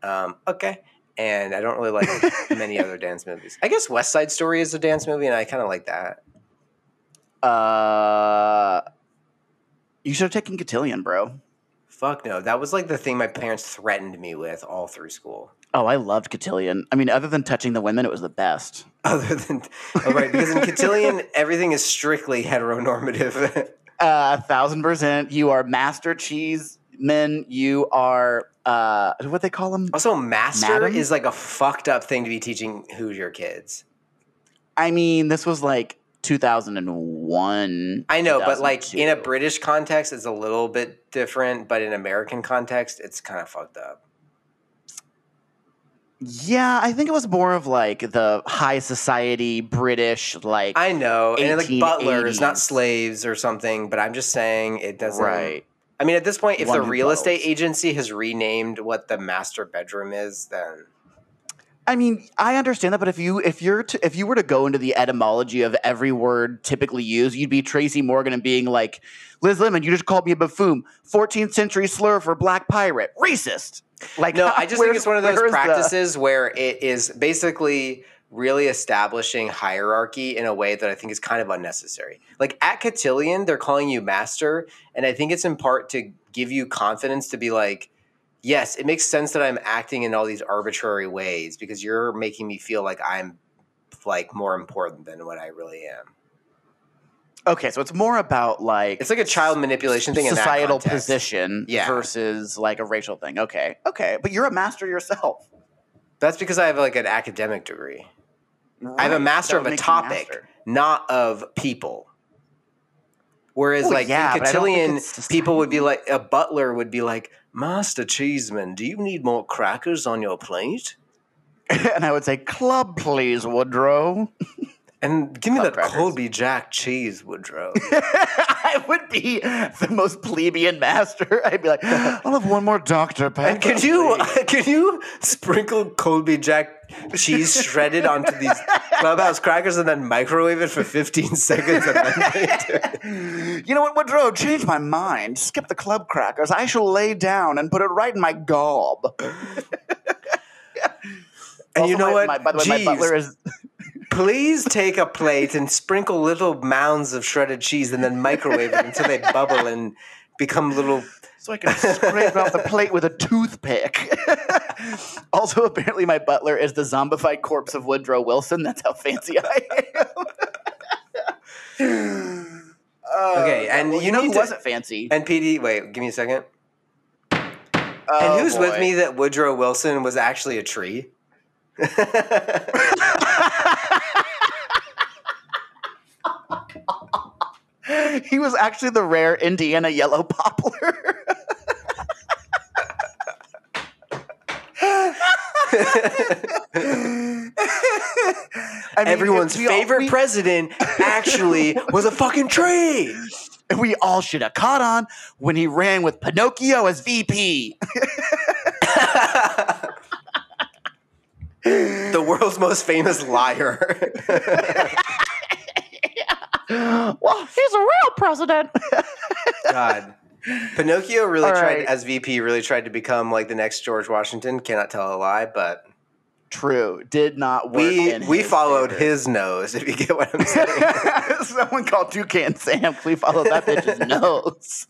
S2: Um, okay. And I don't really like many other dance movies. I guess West Side Story is a dance movie, and I kind of like that.
S1: Uh, you should have taken Cotillion, bro.
S2: Fuck no. That was like the thing my parents threatened me with all through school.
S1: Oh, I loved Cotillion. I mean, other than touching the women, it was the best.
S2: Other than, oh, right, because in Cotillion, everything is strictly heteronormative.
S1: Uh, a thousand percent. You are master cheeseman. You are uh, what they call them.
S2: also, master
S1: Madam?
S2: is like a fucked up thing to be teaching Hoosier kids.
S1: I mean, this was like 2001.
S2: I know, but like in a British context, it's a little bit different, but in American context, it's kind of fucked up.
S1: Yeah, I think it was more of like the high society British, like
S2: I know, and like butlers, not slaves or something, but I'm just saying it doesn't.
S1: right.
S2: I mean, at this point, if
S1: One
S2: the real estate agency has renamed what the master bedroom is, then
S1: I mean, I understand that, but if you if you're to, if you were to go into the etymology of every word typically used, you'd be Tracy Morgan and being like, Liz Lemon, you just called me a buffoon, 14th century slur for black pirate, racist. Like,
S2: No, I just think it's one of those
S1: where's the-
S2: practices where it is basically really establishing hierarchy in a way that I think is kind of unnecessary. Like at Cotillion, they're calling you master, and I think it's in part to give you confidence to be like, yes, it makes sense that I'm acting in all these arbitrary ways because you're making me feel like I'm like more important than what I really am.
S1: okay, so it's more about like
S2: It's like a child manipulation thing
S1: societal position
S2: Yeah.
S1: versus like a racial thing. Okay, okay, but you're a master yourself.
S2: That's because I have like an academic degree. I have a master of a topic,
S1: master.
S2: not of people. Whereas,
S1: Well,
S2: like
S1: yeah,
S2: in
S1: but I don't think
S2: Cotillion, people would be like, a butler would be like, Master Cheeseman, do you need more crackers on your plate?
S1: and I would say, "Club, please, Woodrow."
S2: And give me
S1: Club
S2: that
S1: crackers.
S2: Colby Jack cheese, Woodrow.
S1: I would be the most plebeian master. I'd be like, "I'll have one more Doctor Pepper."
S2: and could you
S1: please."
S2: could you sprinkle Colby Jack cheese shredded onto these clubhouse crackers and then microwave it for 15 seconds and then it?
S1: You know what, Woodrow? Change my mind. Skip the club crackers. I shall lay down and put it right in my gob.
S2: And you know
S1: my-
S2: what?
S1: My, by the way, my butler is.
S2: Please take a plate and sprinkle little mounds of shredded cheese and then microwave it until they bubble and become little.
S1: So I can scrape off the plate with a toothpick. also, apparently, my butler is the zombified corpse of Woodrow Wilson. That's how fancy I am.
S2: Okay, uh, and
S1: well,
S2: you
S1: know who
S2: to-
S1: wasn't fancy.
S2: And PD, wait, give me a second.
S1: Oh,
S2: and who's with me that Woodrow Wilson was actually a tree?
S1: he was actually the rare Indiana yellow poplar. I mean,
S2: Everyone's
S1: we all-
S2: favorite
S1: we-
S2: president actually was a fucking tree.
S1: And we all should have caught on when he ran with Pinocchio as VP.
S2: the world's most famous liar.
S1: well, he's a real president.
S2: God. Pinocchio really
S1: All
S2: tried,
S1: right.
S2: as VP, really tried to become like the next George Washington. Cannot tell a lie, but
S1: True, did not work.
S2: we
S1: in
S2: we
S1: his
S2: followed
S1: favor.
S2: his nose. If you get what I'm saying.
S1: Someone called Toucan Sam. We followed that bitch's nose.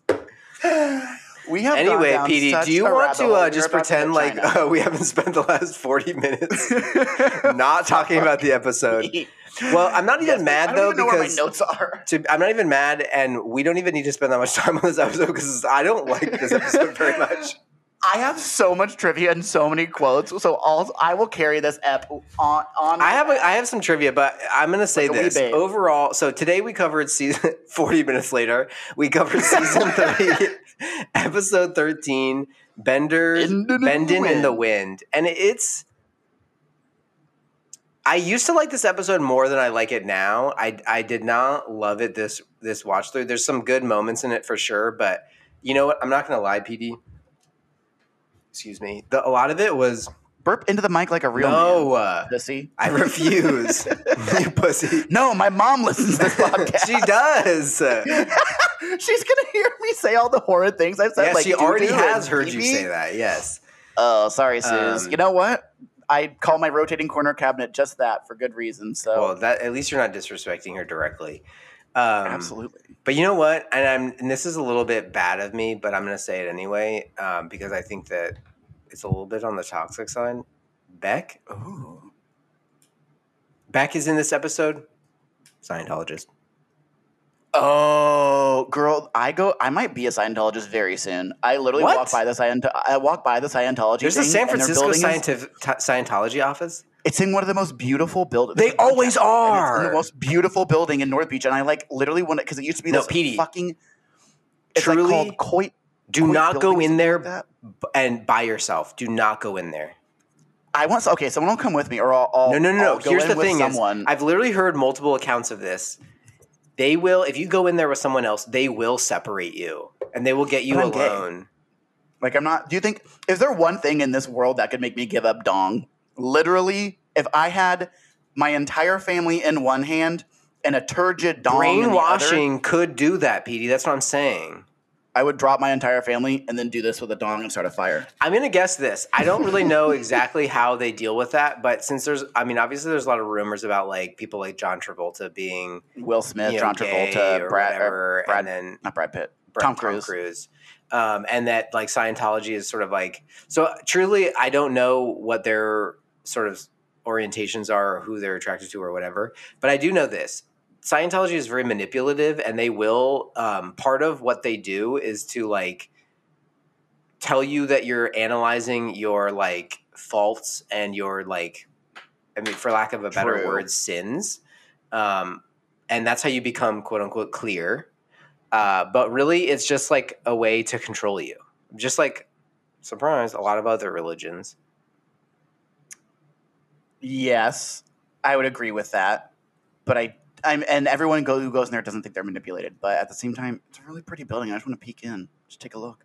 S1: We have
S2: anyway, PD, do you want to uh, just
S1: about to
S2: pretend like uh, we haven't spent the last 40 minutes not talking about the episode? Well, I'm not even
S1: Yes,
S2: mad though
S1: even know where my
S2: because
S1: notes are.
S2: to, I'm not even mad, and we don't even need to spend that much time on this episode because I don't like this episode very much.
S1: I have so much trivia and so many quotes, so all I will carry this ep on. on
S2: I have a, I have some trivia, but I'm gonna say
S1: Like
S2: this overall. So today we covered season 40 minutes later. We covered season three, episode 13, Bender
S1: In the
S2: Bending in the.
S1: Wind,
S2: and it's. I used to like this episode more than I like it now. I I did not love it this this watch through. There's some good moments in it for sure, but you know what? I'm not gonna lie, PD. Excuse me. The, a lot of it was
S1: burp into the mic like a real
S2: no.
S1: man.
S2: Uh,
S1: Pussy.
S2: I refuse, you pussy.
S1: No, my mom listens to this podcast.
S2: she does.
S1: She's gonna hear me say all the horrid things I've said.
S2: yeah,
S1: like
S2: she already has heard you say that. Yes.
S1: Oh, sorry, Suze.
S2: Um,
S1: you know what? I call my rotating corner cabinet just that for good reason. So
S2: Well, that at least you're not disrespecting her directly. Um,
S1: absolutely.
S2: But you know what? And I'm and this is a little bit bad of me, but I'm going to say it anyway um, because I think that it's a little bit on the toxic side. Beck.
S1: Ooh.
S2: Beck is in this episode. Scientologist.
S1: Oh, girl, I go. I might be a Scientologist very soon. I literally
S2: What?
S1: walk by the Scient. I walk by the Scientology.
S2: There's a San Francisco scientific, Scientology office.
S1: It's in one of the most beautiful buildings.
S2: They always are.
S1: in the most beautiful building in North Beach, and I like literally want it because it used to be
S2: No,
S1: this
S2: Petey.
S1: fucking. It's
S2: Truly,
S1: like called Coit.
S2: Do
S1: Coit
S2: not go in there
S1: like
S2: and by yourself. Do not go in there.
S1: I want okay. Someone will come with me, or I'll. I'll
S2: No, no, no, no. Here's the thing:
S1: someone.
S2: is I've literally heard multiple accounts of this. They will, if you go in there with someone else, they will separate you and they will get you
S1: I'm gay.
S2: alone.
S1: Like I'm not. Do you think is there one thing in this world that could make me give up dong? Literally, if I had my entire family in one hand and a turgid dong in the other,
S2: Brainwashing could do that, Petey. That's what I'm saying.
S1: I would drop my entire family and then do this with a dong and start a fire.
S2: I'm gonna guess this. I don't really know exactly how they deal with that, but since there's, I mean, obviously there's a lot of rumors about like people like John Travolta being
S1: Will Smith,
S2: you know,
S1: John Travolta, Brad,
S2: whatever,
S1: or Brad,
S2: and then
S1: not Brad Pitt,
S2: Brett-
S1: Tom Cruise.
S2: Um, and that like Scientology is sort of like so. Truly, I don't know what their sort of orientations are or who they're attracted to or whatever. But I do know this: Scientology is very manipulative, and they will. Um, part of what they do is to like tell you that you're analyzing your like faults and your like, I mean, for lack of a better
S1: True.
S2: word, sins. Um, and that's how you become quote unquote clear. Uh, but really, it's just like a way to control you. Just like, surprise, a lot of other religions.
S1: Yes, I would agree with that, but I. I'm, and everyone go, who goes in there doesn't think they're manipulated, but at the same time, it's a really pretty building. I just want to peek in, just take a look.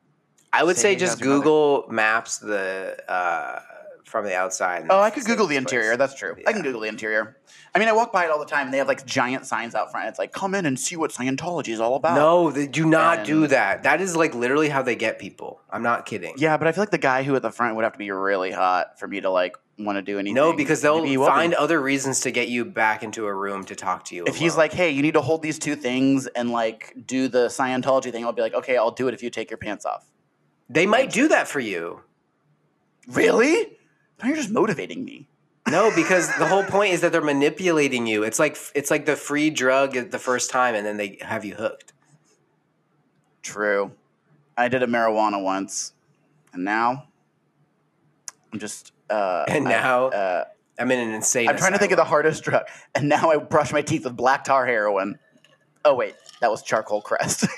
S2: I would
S1: Say
S2: say just
S1: how's your mother?
S2: Google Maps the uh, from the outside.
S1: Oh, I could Google the
S2: place.
S1: interior. That's true. I can Google the interior. I mean, I walk by it all the time. and They have like giant signs out front. It's like, come in and see what Scientology is all about.
S2: No, they do not do that. That is like literally how they get people. I'm not kidding.
S1: Yeah, but I feel like the guy who at the front would have to be really hot for me to like want to do anything.
S2: No, because they'll
S1: Maybe he will be.
S2: find other reasons to get you back into a room to talk to you.
S1: If he's like, hey, you need to hold these two things and like do the Scientology thing, I'll be like, okay, I'll do it if you take your pants off.
S2: they might do that for you.
S1: Really? Now you're just motivating me.
S2: No, because the whole point is that they're manipulating you. It's like it's like the free drug the first time, and then they have you hooked.
S1: True. I did a marijuana once, and now I'm just. Uh,
S2: And
S1: I-
S2: now
S1: uh,
S2: I'm in an insane.
S1: I'm trying to think of the hardest drug, and now I brush my teeth with black tar heroin. Oh wait, that was charcoal crest.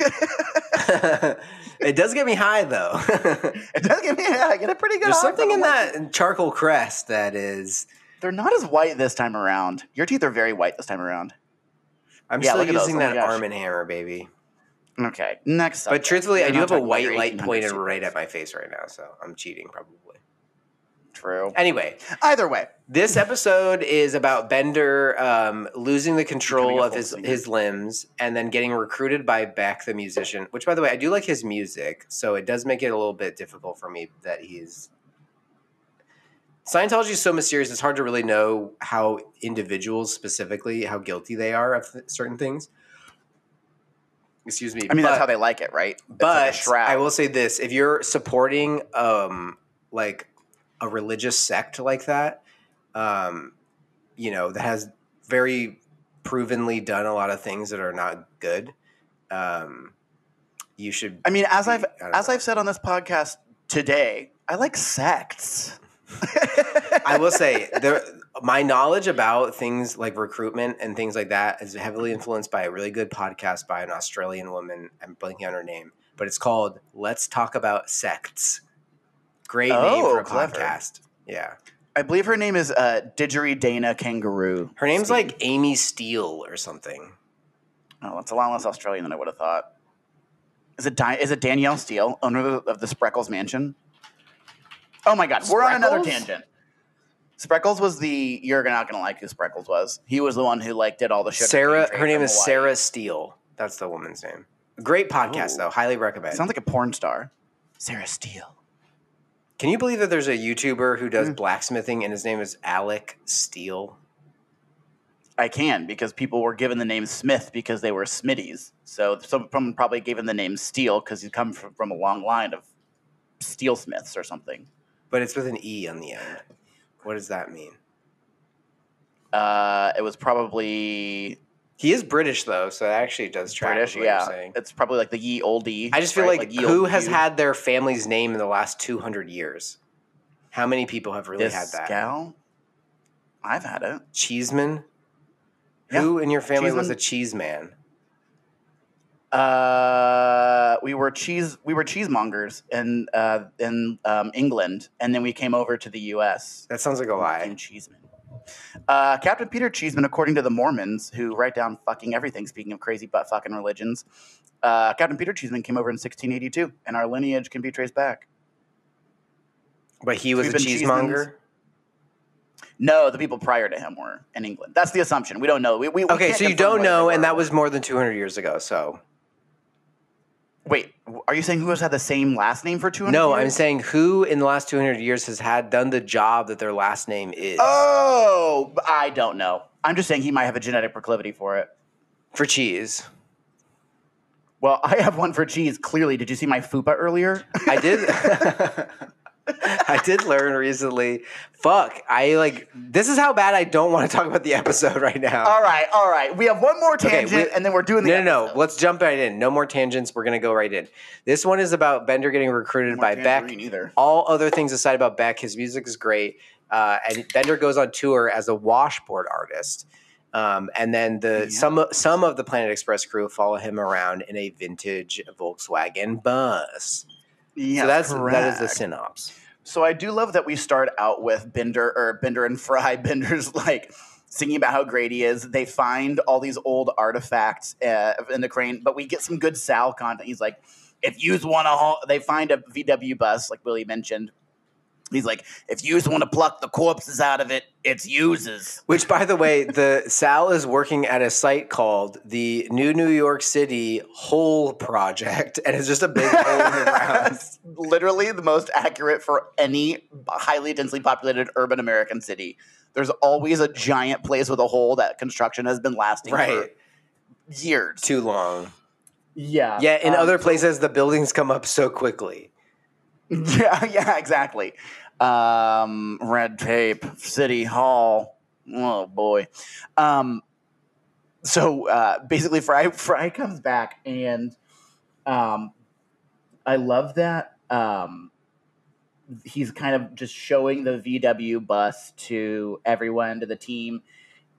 S2: it does get me high though.
S1: it does get me I get a pretty good.
S2: There's
S1: high
S2: something in that charcoal crest that is.
S1: They're not as white this time around. Your teeth are very white this time around.
S2: I'm
S1: Yeah,
S2: still
S1: look at those.
S2: using
S1: Oh
S2: that. Arm and Hammer, baby.
S1: Okay, next.
S2: But
S1: subject.
S2: truthfully, I
S1: We're
S2: do have a white light pointed right at my face right now, so I'm cheating probably.
S1: True.
S2: Anyway,
S1: Either way,
S2: this episode is about Bender um, losing the control of his
S1: singer.
S2: his limbs and then getting recruited by Beck the musician. Which, by the way, I do like his music, so it does make it a little bit difficult for me that he's. Scientology is so mysterious; it's hard to really know how individuals specifically how guilty they are of th- certain things. Excuse me.
S1: I mean that's how they like it, right? It's
S2: but
S1: shroud.
S2: I will say this: if you're supporting um like a religious sect like that, um, you know that has very provenly done a lot of things that are not good, um, you should.
S1: I mean, as
S2: be-
S1: I've as
S2: know.
S1: I've said on this podcast today, I like sects.
S2: I will say there. My knowledge about things like recruitment and things like that is heavily influenced by a really good podcast by an Australian woman. I'm blanking on her name, but it's called "Let's Talk About Sects." Great name
S1: Oh,
S2: for a
S1: clever.
S2: podcast. Yeah,
S1: I believe her name is uh, Didgeridoo Dana Kangaroo.
S2: her name's like Amy Steele or something.
S1: Oh, that's a lot less Australian than I would have thought. Is it Di- is it Danielle Steel, owner of the, of the Spreckels Mansion? Oh my God, we're on another
S2: Spreckels?
S1: tangent. Spreckels was the you're not gonna like who Spreckels was. He was the one who like did all the shit.
S2: Sarah, her name is Sarah Steele. That's the woman's name. Great podcast
S1: Ooh.
S2: though. Highly recommend.
S1: Sounds like a porn star. Sarah Steele.
S2: Can you believe that there's a YouTuber who
S1: Mm.
S2: does blacksmithing and his name is Alec Steele?
S1: I can because people were given the name Smith because they were Smitties. So someone probably gave him the name Steele because he come from, from a long line of steelsmiths or something.
S2: But it's with an E on the end. What does that mean?
S1: Uh, it was probably
S2: He is British though, so that actually does track
S1: British.
S2: what you're
S1: Yeah,
S2: saying.
S1: it's probably like the ye oldie.
S2: I just feel
S1: right?
S2: like,
S1: ye
S2: who has had their family's name in the last 200 years? How many people have really
S1: this
S2: had that?
S1: gal? I've had it.
S2: Cheeseman?
S1: Yeah,
S2: Who in your family was a
S1: Cheeseman.
S2: cheese man?
S1: Uh, we were cheese. We were cheesemongers in uh, in um, England, and then we came over to the U.S.
S2: That sounds like a lie.
S1: Cheeseman. Uh, Captain Peter Cheeseman, according to the Mormons, who write down fucking everything. Speaking of crazy butt fucking religions, uh, Captain Peter Cheeseman came over in 1682, and our lineage can be traced back.
S2: But he was
S1: We've
S2: a cheesemonger?
S1: No, the people prior to him were in England. That's the assumption. We don't know. We, we, we
S2: Okay, so you don't know, and that was more than 200 years ago, so.
S1: Wait, are you saying who has had the same last name for 200
S2: No,
S1: years?
S2: I'm saying who in the last 200 years has had done the job that their last name is
S1: Oh, I don't know. I'm just saying he might have a genetic proclivity for it.
S2: for cheese.
S1: Well, I have one for cheese. Clearly, did you see my fupa earlier?
S2: I did. I did learn recently. Fuck, I like. This is how bad I don't want to talk about the episode right now.
S1: all right, all right. We have one more
S2: Okay,
S1: tangent,
S2: we-
S1: and then we're doing the
S2: no, no, no. Let's jump right in. No more tangents. We're gonna go right in. This one is about Bender getting recruited
S1: No
S2: by
S1: more
S2: Beck.
S1: either.
S2: All other things aside about Beck, his music is great, uh, and Bender goes on tour as a washboard artist. Um, and then the
S1: Yeah.
S2: some some of the Planet Express crew follow him around in a vintage Volkswagen bus.
S1: Yes,
S2: so that's that is the
S1: correct.
S2: synops.
S1: So I do love that we start out with Bender or Bender and Fry. Bender's like singing about how great he is. They find all these old artifacts uh, in the crane, but we get some good Sal content. He's like, if you want to, haul they find a VW bus, like Willie mentioned. He's like, if you just want to pluck the corpses out of it, it's uses.
S2: Which, by the way, the Sal is working at a site called the New New York City Hole Project, and it's just a big hole in the ground.
S1: Literally the most accurate for any highly densely populated urban American city. There's always a giant place with a hole that construction has been lasting
S2: Right,
S1: for years.
S2: too long.
S1: Yeah.
S2: Yeah, in
S1: um,
S2: other
S1: so-
S2: places, the buildings come up so quickly.
S1: Yeah, yeah, exactly. Um, red tape, city hall. Oh boy. Um, so uh, basically, Fry Fry comes back and Um, I love that. Um, he's kind of just showing the VW bus to everyone, to the team.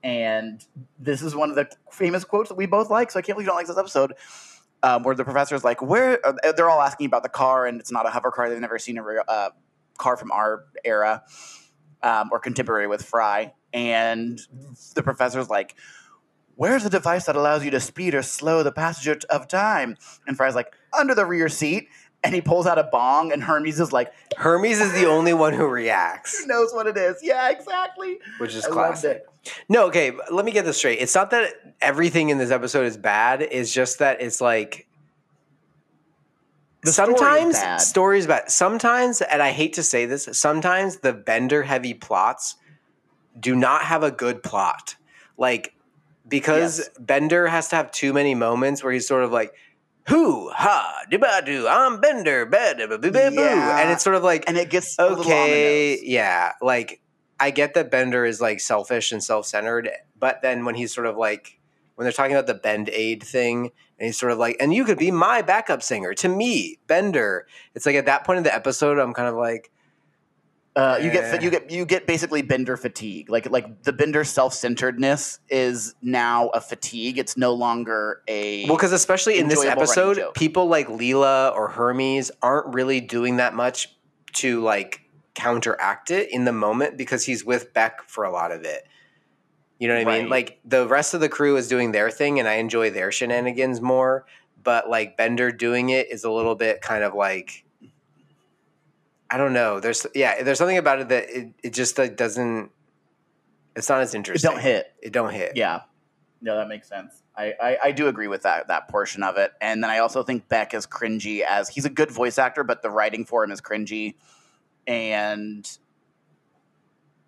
S1: And this is one of the famous quotes that we both like. So I can't believe you don't like this episode. Um, where the professor is like, "Where?" Uh, they're all asking about the car, and it's not a hover car. They've never seen a real, uh, car from our era um, or contemporary with Fry. And the professor's like, "Where's the device that allows you to speed or slow the passage of time?" And Fry's like, "Under the rear seat." And he pulls out a bong, and Hermes is like,
S2: Hermes is the only one who reacts,
S1: "Who knows what it is?" Yeah, exactly.
S2: which is
S1: I
S2: classic. No, okay, let me get this straight. It's not that everything in this episode is bad. It's just that it's like
S1: The story
S2: sometimes
S1: bad.
S2: stories about Sometimes, and I hate to say this, sometimes the bender heavy plots do not have a good plot. Like because
S1: Yes.
S2: Bender has to have too many moments where he's sort of like, "Who ha dibba do I'm Bender, bed boo boo boo,"
S1: Yeah.
S2: and it's sort of like
S1: and it gets a little on the
S2: okay, yeah, like I get that Bender is like selfish and self-centered, but then when he's sort of like when they're talking about the Bend Aid thing, and he's sort of like, and you could be my backup singer to me, Bender. It's like at that point in the episode, I'm kind of like,
S1: Uh, you get you get you get basically Bender fatigue. Like like the Bender self centeredness is now a fatigue. It's no longer a
S2: well, because especially in this episode, people like Leela or Hermes aren't really doing that much to like counteract it in the moment because he's with Beck for a lot of it. You know what I mean? Like the rest of the crew is doing their thing and I enjoy their shenanigans more, but like Bender doing it is a little bit kind of like I don't know. There's yeah, there's something about it that it, it just like, doesn't it's not as
S1: it
S2: interesting.
S1: don't hit.
S2: It don't hit.
S1: Yeah, no, that makes sense. I, I I do agree with that that portion of it, and then I also think Beck is cringy as he's a good voice actor, but the writing for him is cringy, and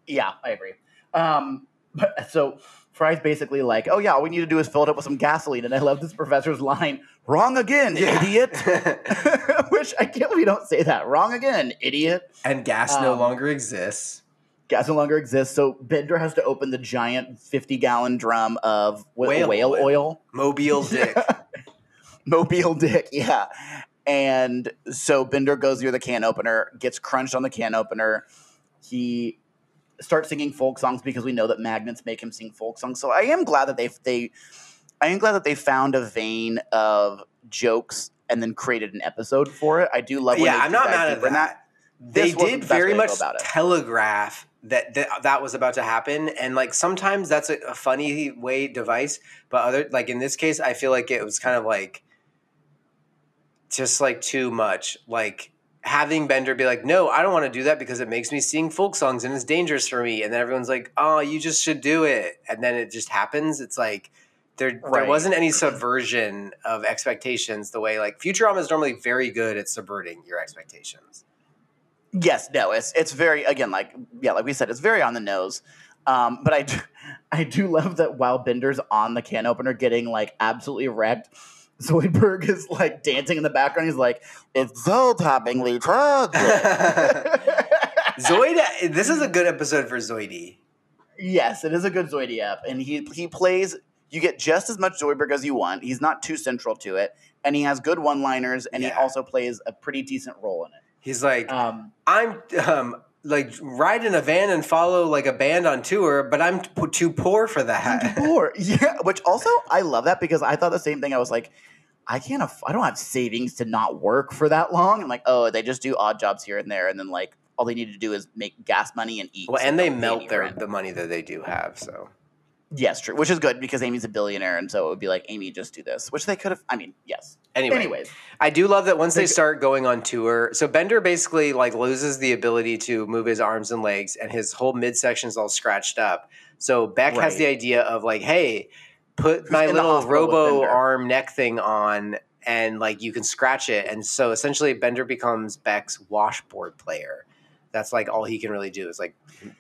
S1: yeah, I agree. Um, but so Fry's basically like, oh yeah, all we need to do is fill it up with some gasoline, and I love this professor's line, "Wrong again,
S2: Yeah.
S1: idiot." Which I can't believe you don't say that. Wrong again, idiot.
S2: and gas no
S1: Um,
S2: longer exists.
S1: Gas no longer exists, so Bender has to open the giant fifty-gallon drum of wh-
S2: Whale
S1: whale,
S2: oil.
S1: oil.
S2: Mobile Dick.
S1: Mobile Dick, yeah. And so Bender goes near the can opener, gets crunched on the can opener. He starts singing folk songs because we know that magnets make him sing folk songs. So I am glad that they they I am glad that they found a vein of jokes and then created an episode for it. I do love. When
S2: yeah,
S1: they
S2: I'm
S1: do
S2: not mad at
S1: in
S2: that. They did
S1: the
S2: very much telegraph that, that that was about to happen, and like sometimes that's a, a funny way device, but other like in this case, I feel like it was kind of like just like too much. Like having Bender be like, "No, I don't want to do that because it makes me sing folk songs and it's dangerous for me," and then everyone's like, "Oh, you just should do it," and then it just happens. It's like. There, there wasn't any subversion of expectations the way like Futurama is normally very good at subverting your expectations.
S1: Yes, no, it's it's very again like yeah, like we said, it's very on the nose. Um, but I do, I do love that while Bender's on the can opener getting like absolutely wrecked, Zoidberg is like dancing in the background. He's like, "It's so toppingly tragic."
S2: Zoid, this is a good episode for Zoidie.
S1: yes, it is a good Zoidie app, and he he plays. You get just as much Zoidberg as you want. He's not too central to it, and he has good one-liners, and he also plays a pretty decent role in it.
S2: He's like,
S1: Um,
S2: I'm um, like ride in a van and follow like a band on tour, but I'm t- too poor for that.
S1: Poor. Yeah, which also I love that because I thought the same thing. I was like, I can't. Aff- I don't have savings to not work for that long. And like, oh, they just do odd jobs here and there, and then like all they need to do is make gas money and eat.
S2: well,
S1: so
S2: and they melt their
S1: rent.
S2: the money that they do have. So
S1: Yes, true. Which is good because Amy's a billionaire, and so it would be like, Amy, just do this. Which they could have. I mean, yes.
S2: anyway,
S1: Anyways,
S2: I do love that once they
S1: Like-
S2: start going on tour. So Bender basically like loses the ability to move his arms and legs, and his whole midsection is all scratched up. So Beck has the idea of like, hey, put
S1: Who's
S2: my little robo arm neck thing on, and like you can scratch it. And so essentially, Bender becomes Beck's washboard player. That's like all he can really do is like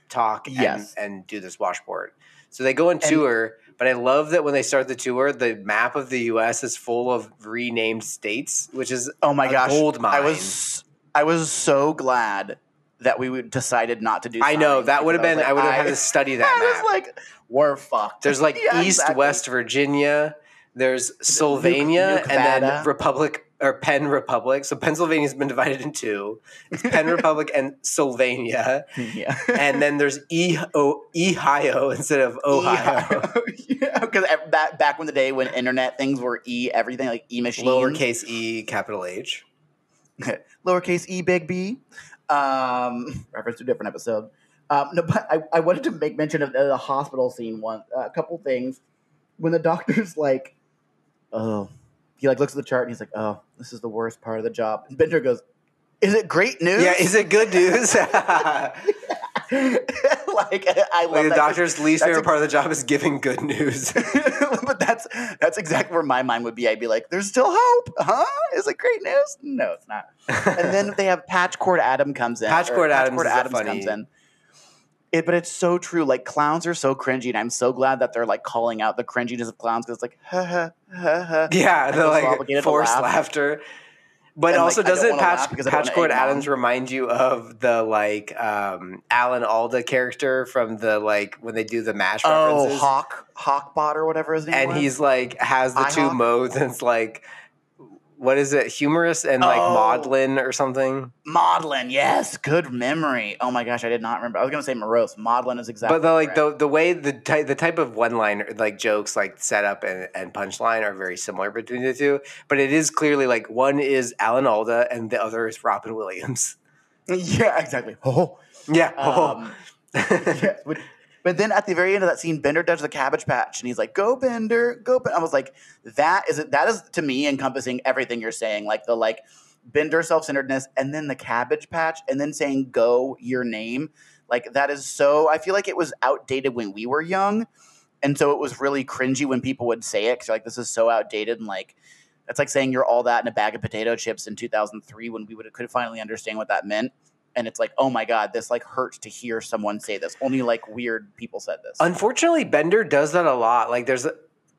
S2: talk and,
S1: Yes.
S2: and do this washboard. So they go on tour, but I love that when they start the tour, the map of the U.S. is full of renamed states, which is
S1: oh my gosh,
S2: gold mine.
S1: I was I was so glad that we decided not to do. That.
S2: I know that would have been. I would have had to study that
S1: I
S2: map.
S1: was like, we're fucked.
S2: There's like
S1: Yeah,
S2: East
S1: exactly.
S2: West Virginia. There's Sylvania, and then Republic or Penn Republic. So Pennsylvania's been divided in two. It's Penn Republic and Sylvania.
S1: yeah.
S2: And then there's E O Ohio instead of Ohio.
S1: yeah, because back back when the day when internet things were e everything like e machine,
S2: Lowercase e, capital H.
S1: lowercase e big b. Um, reference to a different episode. Um, no, but I, I wanted to make mention of the hospital scene one. uh, a couple things when the doctor's like, oh, he like looks at the chart and he's like, oh, this is the worst part of the job. And Bender goes, is it great news?
S2: Yeah, is it good news? like
S1: like I love
S2: the
S1: that.
S2: doctor's least
S1: That's
S2: favorite part of the job is giving good news.
S1: but that's that's exactly where my mind would be. I'd be like, "There's still hope, huh? Is it great news? No, it's not." And then they have Patchcord Adam comes in.
S2: Patchcord
S1: or
S2: Adams is
S1: Adams comes in. It, but it's so true. Like clowns are so cringy, and I'm so glad that they're like calling out the cringiness of clowns because it's like, ha ha ha ha.
S2: yeah,
S1: I
S2: the like forced
S1: laugh.
S2: laughter. But
S1: And,
S2: also,
S1: I don't
S2: doesn't Patch,
S1: laugh because I don't
S2: Patchcord
S1: egg mom.
S2: Adams remind you of the like um, Alan Alda character from the like when they do the Mash
S1: Oh,
S2: references?
S1: Hawk Hawkbot or whatever his name
S2: and
S1: was.
S2: he's like has the two
S1: IHOP?
S2: modes and it's like what is it humorous and like
S1: Oh.
S2: maudlin or something
S1: Maudlin. Yes, good memory. Oh my gosh, I did not remember. I was gonna say morose. Maudlin is exactly.
S2: but the like
S1: correct.
S2: the the way the type the type of one liner like jokes like setup and, and punchline are very similar between the two but it is clearly like one is alan alda and the other is robin williams
S1: yeah, exactly. Oh.
S2: yeah
S1: Um, yeah, but, then at the very end of that scene, Bender does the cabbage patch, and he's like, "Go Bender, go!" Ben-" I was like, "That is that is to me encompassing everything you're saying, like the like Bender self centeredness, and then the cabbage patch, and then saying "Go your name." Like that is so. I feel like it was outdated when we were young, and so it was really cringy when people would say it. Cause like this is so outdated, and like that's like saying you're all that in a bag of potato chips in 2003 when we would could finally understand what that meant and it's like oh my god this like hurts to hear someone say this. Only like weird people said this.
S2: Unfortunately bender does that a lot. Like there's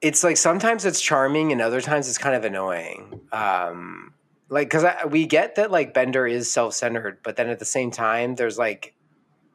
S2: it's like sometimes it's charming and other times it's kind of annoying. Um like because we get that like bender is self-centered but then at the same time there's like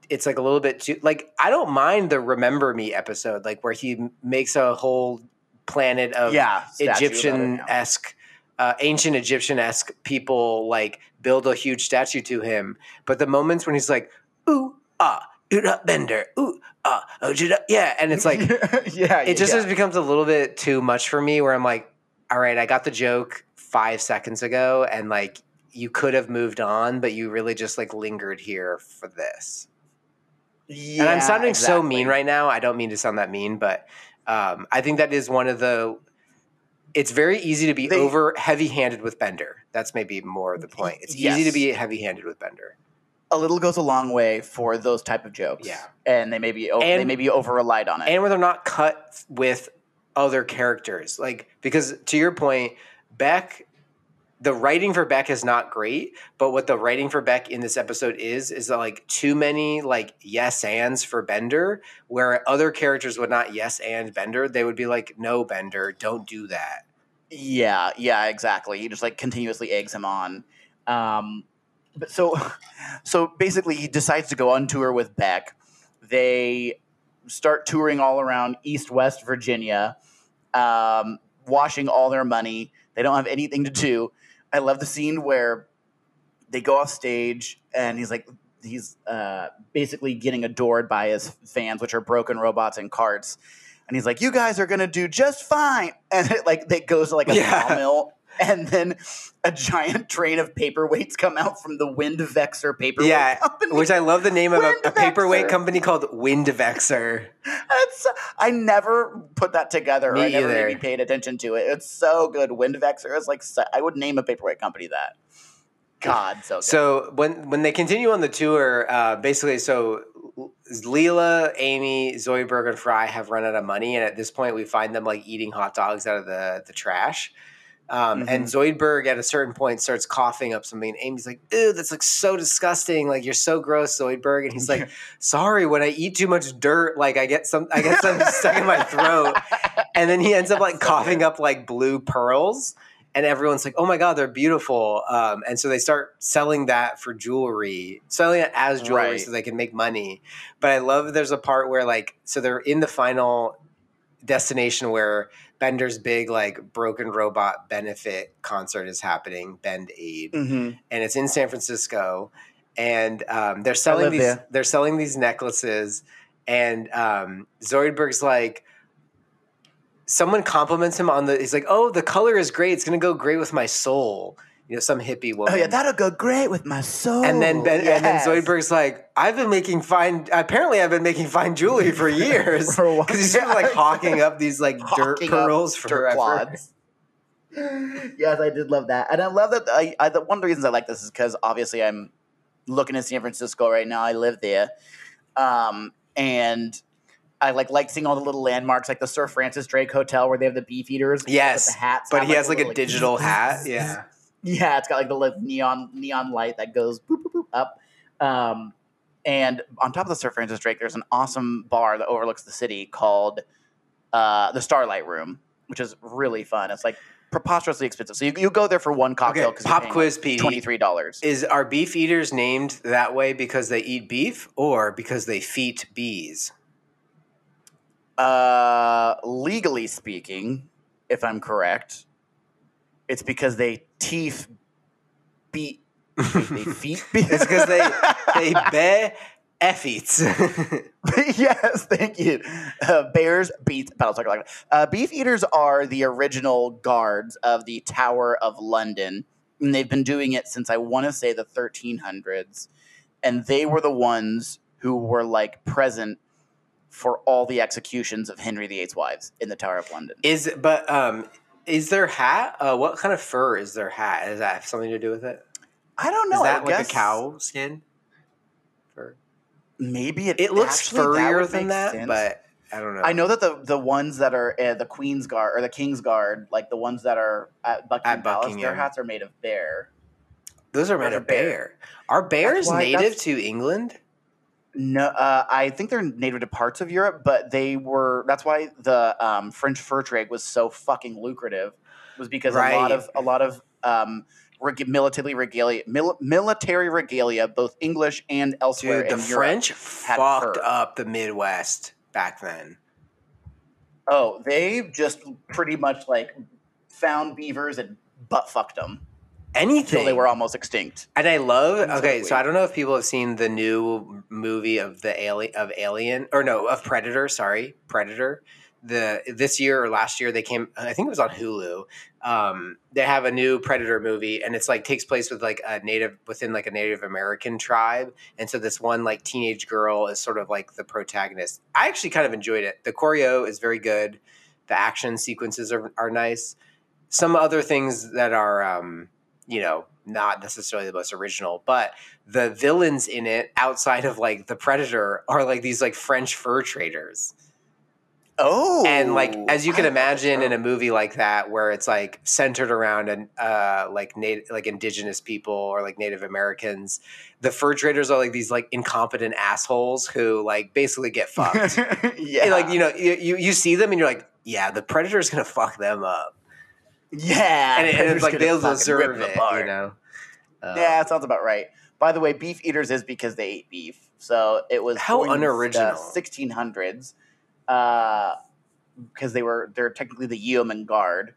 S2: it's like a little bit too like i don't mind the remember me episode like where he makes a whole planet of
S1: yeah statue about it,
S2: egyptian esque uh, ancient egyptian esque people like build a huge statue to him but the moments when he's like ooh ah ooh, bender ooh ah oh, judah," yeah and it's like
S1: yeah
S2: it just
S1: yeah.
S2: has becomes a little bit too much for me where I'm like, all right, I got the joke five seconds ago and like you could have moved on, but you really just like lingered here for this. Yeah, and I'm sounding so mean right now. I don't mean to sound that mean, but um, I think that is one of the it's very easy to be
S1: They-
S2: over heavy handed with Bender. That's maybe more of the point. It's easy to be heavy handed with Bender.
S1: a little goes a long way for those type of jokes
S2: Yeah.
S1: and they may be o- they may be over relied on it
S2: and where they're not cut with other characters. Like because to your point, Beck, the writing for Beck is not great, but what the writing for Beck in this episode is is like too many like yes ands for Bender, where other characters would not yes and Bender. They would be like, no, Bender, don't do that.
S1: Yeah, yeah, exactly. He just like continuously eggs him on. Um, but so, so basically, he decides to go on tour with Beck. They start touring all around East West Virginia, um, washing all their money. They don't have anything to do. I love the scene where they go off stage and he's like, he's uh, basically getting adored by his fans, which are broken robots and carts. And he's like, "You guys are gonna do just fine." And it, like, they goes to like a
S2: Yeah.
S1: sawmill, and then a giant train of paperweights come out from the Wind Vexer paperweight
S2: yeah,
S1: company.
S2: which I love the name of a, a paperweight company called Windvexer.
S1: That's, I never put that together.
S2: Me
S1: I never
S2: either.
S1: maybe paid attention to it. It's so good. Wind Vexer is like I would name a paperweight company that. God, so good.
S2: So when when they continue on the tour, uh, basically, so Leela, Amy, Zoidberg, and Fry have run out of money, and at this point, we find them like eating hot dogs out of the the trash. Um, And Zoidberg at a certain point starts coughing up something, and Amy's like, "Ew, that's like so disgusting! Like you're so gross, Zoidberg." And he's like, "Sorry, when I eat too much dirt, like I get some, I get some stuck in my throat." And then he ends up like coughing up like blue pearls and everyone's like, "Oh my god, they're beautiful!" Um, and so they start selling that for jewelry, selling it as jewelry
S1: Right.
S2: so they can make money. But I love there's a part where like, so they're in the final. Destination where Bender's big like broken robot benefit concert is happening, Bend Aid,
S1: Mm-hmm.
S2: and it's in San Francisco, and um, they're selling these
S1: there.
S2: they're selling these necklaces, and um, Zoidberg's like. Someone compliments him on the. He's like, "Oh, the color is great. It's gonna go great with my soul." You know, some hippie woman.
S1: Oh yeah, that'll go great with my soul.
S2: And then ben, and then Zoidberg's like, I've been making fine. Apparently, I've been making fine jewelry for years
S1: For a
S2: because he's sort of like hawking up these like dirt pearls
S1: dirt
S2: forever.
S1: clods. yes, I did love that, and I love that. I, I the, one of the reasons I like this is because obviously I'm looking at San Francisco right now. I live there, um, and I like like seeing all the little landmarks, like the Sir Francis Drake Hotel where they have the beef eaters.
S2: Yes,
S1: with the hats,
S2: But he has
S1: the
S2: like a
S1: little,
S2: digital hat. Yeah,
S1: Yeah, it's got like the li- neon neon light that goes boop boop boop up. Um, and on top of the Sir Francis Drake, there's an awesome bar that overlooks the city called uh, the Starlight Room, which is really fun. It's like preposterously expensive. So you, you go there for one cocktail
S2: Okay,
S1: because
S2: pop quiz, Petey.
S1: twenty three dollars.
S2: is are beef eaters named that way because they eat beef or because they feed bees?
S1: Uh, legally speaking, if I'm correct, it's because they teeth beat. They, feet.
S2: It's because they they be effies.
S1: yes, thank you. Uh, bears beat Battlestar Galactica. Uh, beef eaters are the original guards of the Tower of London, and they've been doing it since I want to say the 1300s. And they were the ones who were like present for all the executions of Henry VIII's wives in the Tower of London.
S2: is but um is their hat? Uh, what kind of fur is their hat? Does that have something to do with it?
S1: I don't know.
S2: is
S1: I
S2: that like
S1: guess
S2: a cow skin? Fur.
S1: Maybe it.
S2: It looks
S1: actually, that
S2: furrier than that,
S1: sense.
S2: but I don't know.
S1: I know that the the ones that are uh, the Queen's Guard or the King's Guard, like the ones that are at Buckingham,
S2: At
S1: Palace, their hats are made of bear.
S2: those are made of bear.
S1: bear.
S2: Are bears
S1: why-
S2: native to England?
S1: No, uh, I think they're native to parts of Europe, but they were. That's why the um, French fur trade was so fucking lucrative, was because a lot of a lot of um, reg- military regalia, mil- military regalia, both English and elsewhere
S2: Dude, the
S1: in Europe.
S2: French fucked
S1: fur.
S2: up the Midwest back then.
S1: Oh, they just pretty much like found beavers and butt fucked them
S2: Anything.
S1: until they were almost extinct.
S2: And I love. Okay,
S1: Exactly.
S2: so I don't know if people have seen the new movie of the alien of Alien or no of Predator. Sorry, Predator. The this year or last year they came. I think it was on Hulu. Um, they have a new Predator movie, and it's like takes place with like a native within like a Native American tribe, and so this one like teenage girl is sort of like the protagonist. I actually kind of enjoyed it. The choreo is very good. The action sequences are are nice. Some other things that are. Um, you know, not necessarily the most original, but the villains in it outside of like the Predator are like these like French fur traders.
S1: Oh,
S2: and like as you can imagine in a movie like that where it's like centered around an uh like native like indigenous people or like Native Americans, the fur traders are like these like incompetent assholes who like basically get fucked.
S1: yeah,
S2: And, like you know you, you you see them and you're like yeah the predator's gonna fuck them up
S1: yeah,
S2: and, it- and it's like they'll deserve it you know Uh,
S1: Yeah, that sounds about right. By the way, beef eaters is because they ate beef. So it was
S2: How unoriginal.
S1: Sixteen hundreds, because they were they're technically the yeoman guard.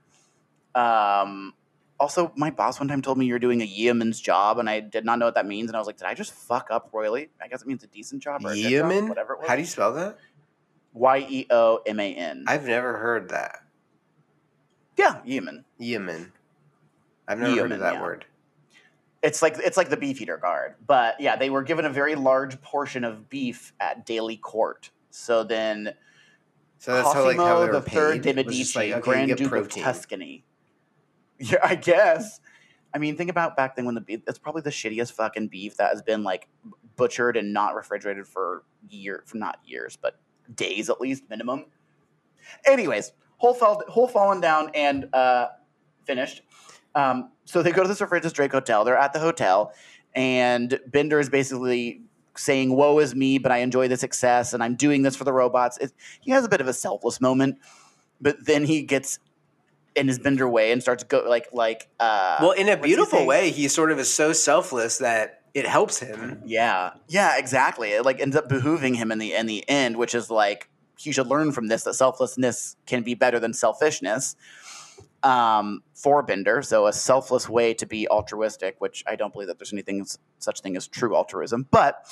S1: Um, also, my boss one time told me you're doing a yeoman's job, and I did not know what that means. And I was like, did I just fuck up royally? I guess it means a decent job or a good job,
S2: Yeoman?
S1: whatever it was.
S2: How do you spell that?
S1: Y e o m a n?
S2: I've never heard that.
S1: Yeah, yeoman.
S2: Yemen. I've never heard
S1: Yeoman,
S2: of that
S1: yeah.
S2: word.
S1: It's like it's like the beef eater guard, but yeah, they were given a very large portion of beef at daily court. So then
S2: So that's how like how they were
S1: the Third de
S2: paid. Was
S1: Medici,
S2: like, okay,
S1: Grand Duke
S2: protein.
S1: of Tuscany. Yeah, I guess. I mean, think about back then when the beef. It's probably the shittiest fucking beef that has been like butchered and not refrigerated for year, for not years, but days at least minimum. Anyways, whole fell, whole fallen down and uh, finished. Um, so they go to the Sir Francis Drake Hotel. They're at the hotel, and Bender is basically saying, "Woe is me, but I enjoy the success, and I'm doing this for the robots." It, he has a bit of a selfless moment, but then he gets in his Bender way and starts go like like. Uh,
S2: Well, in a
S1: what's he
S2: beautiful way, he sort of is so selfless that it helps him.
S1: Yeah, yeah, exactly. It like ends up behooving him in the in the end, which is like he should learn from this that selflessness can be better than selfishness um, for Bender. So a selfless way to be altruistic, which I don't believe that there's anything such thing as true altruism. But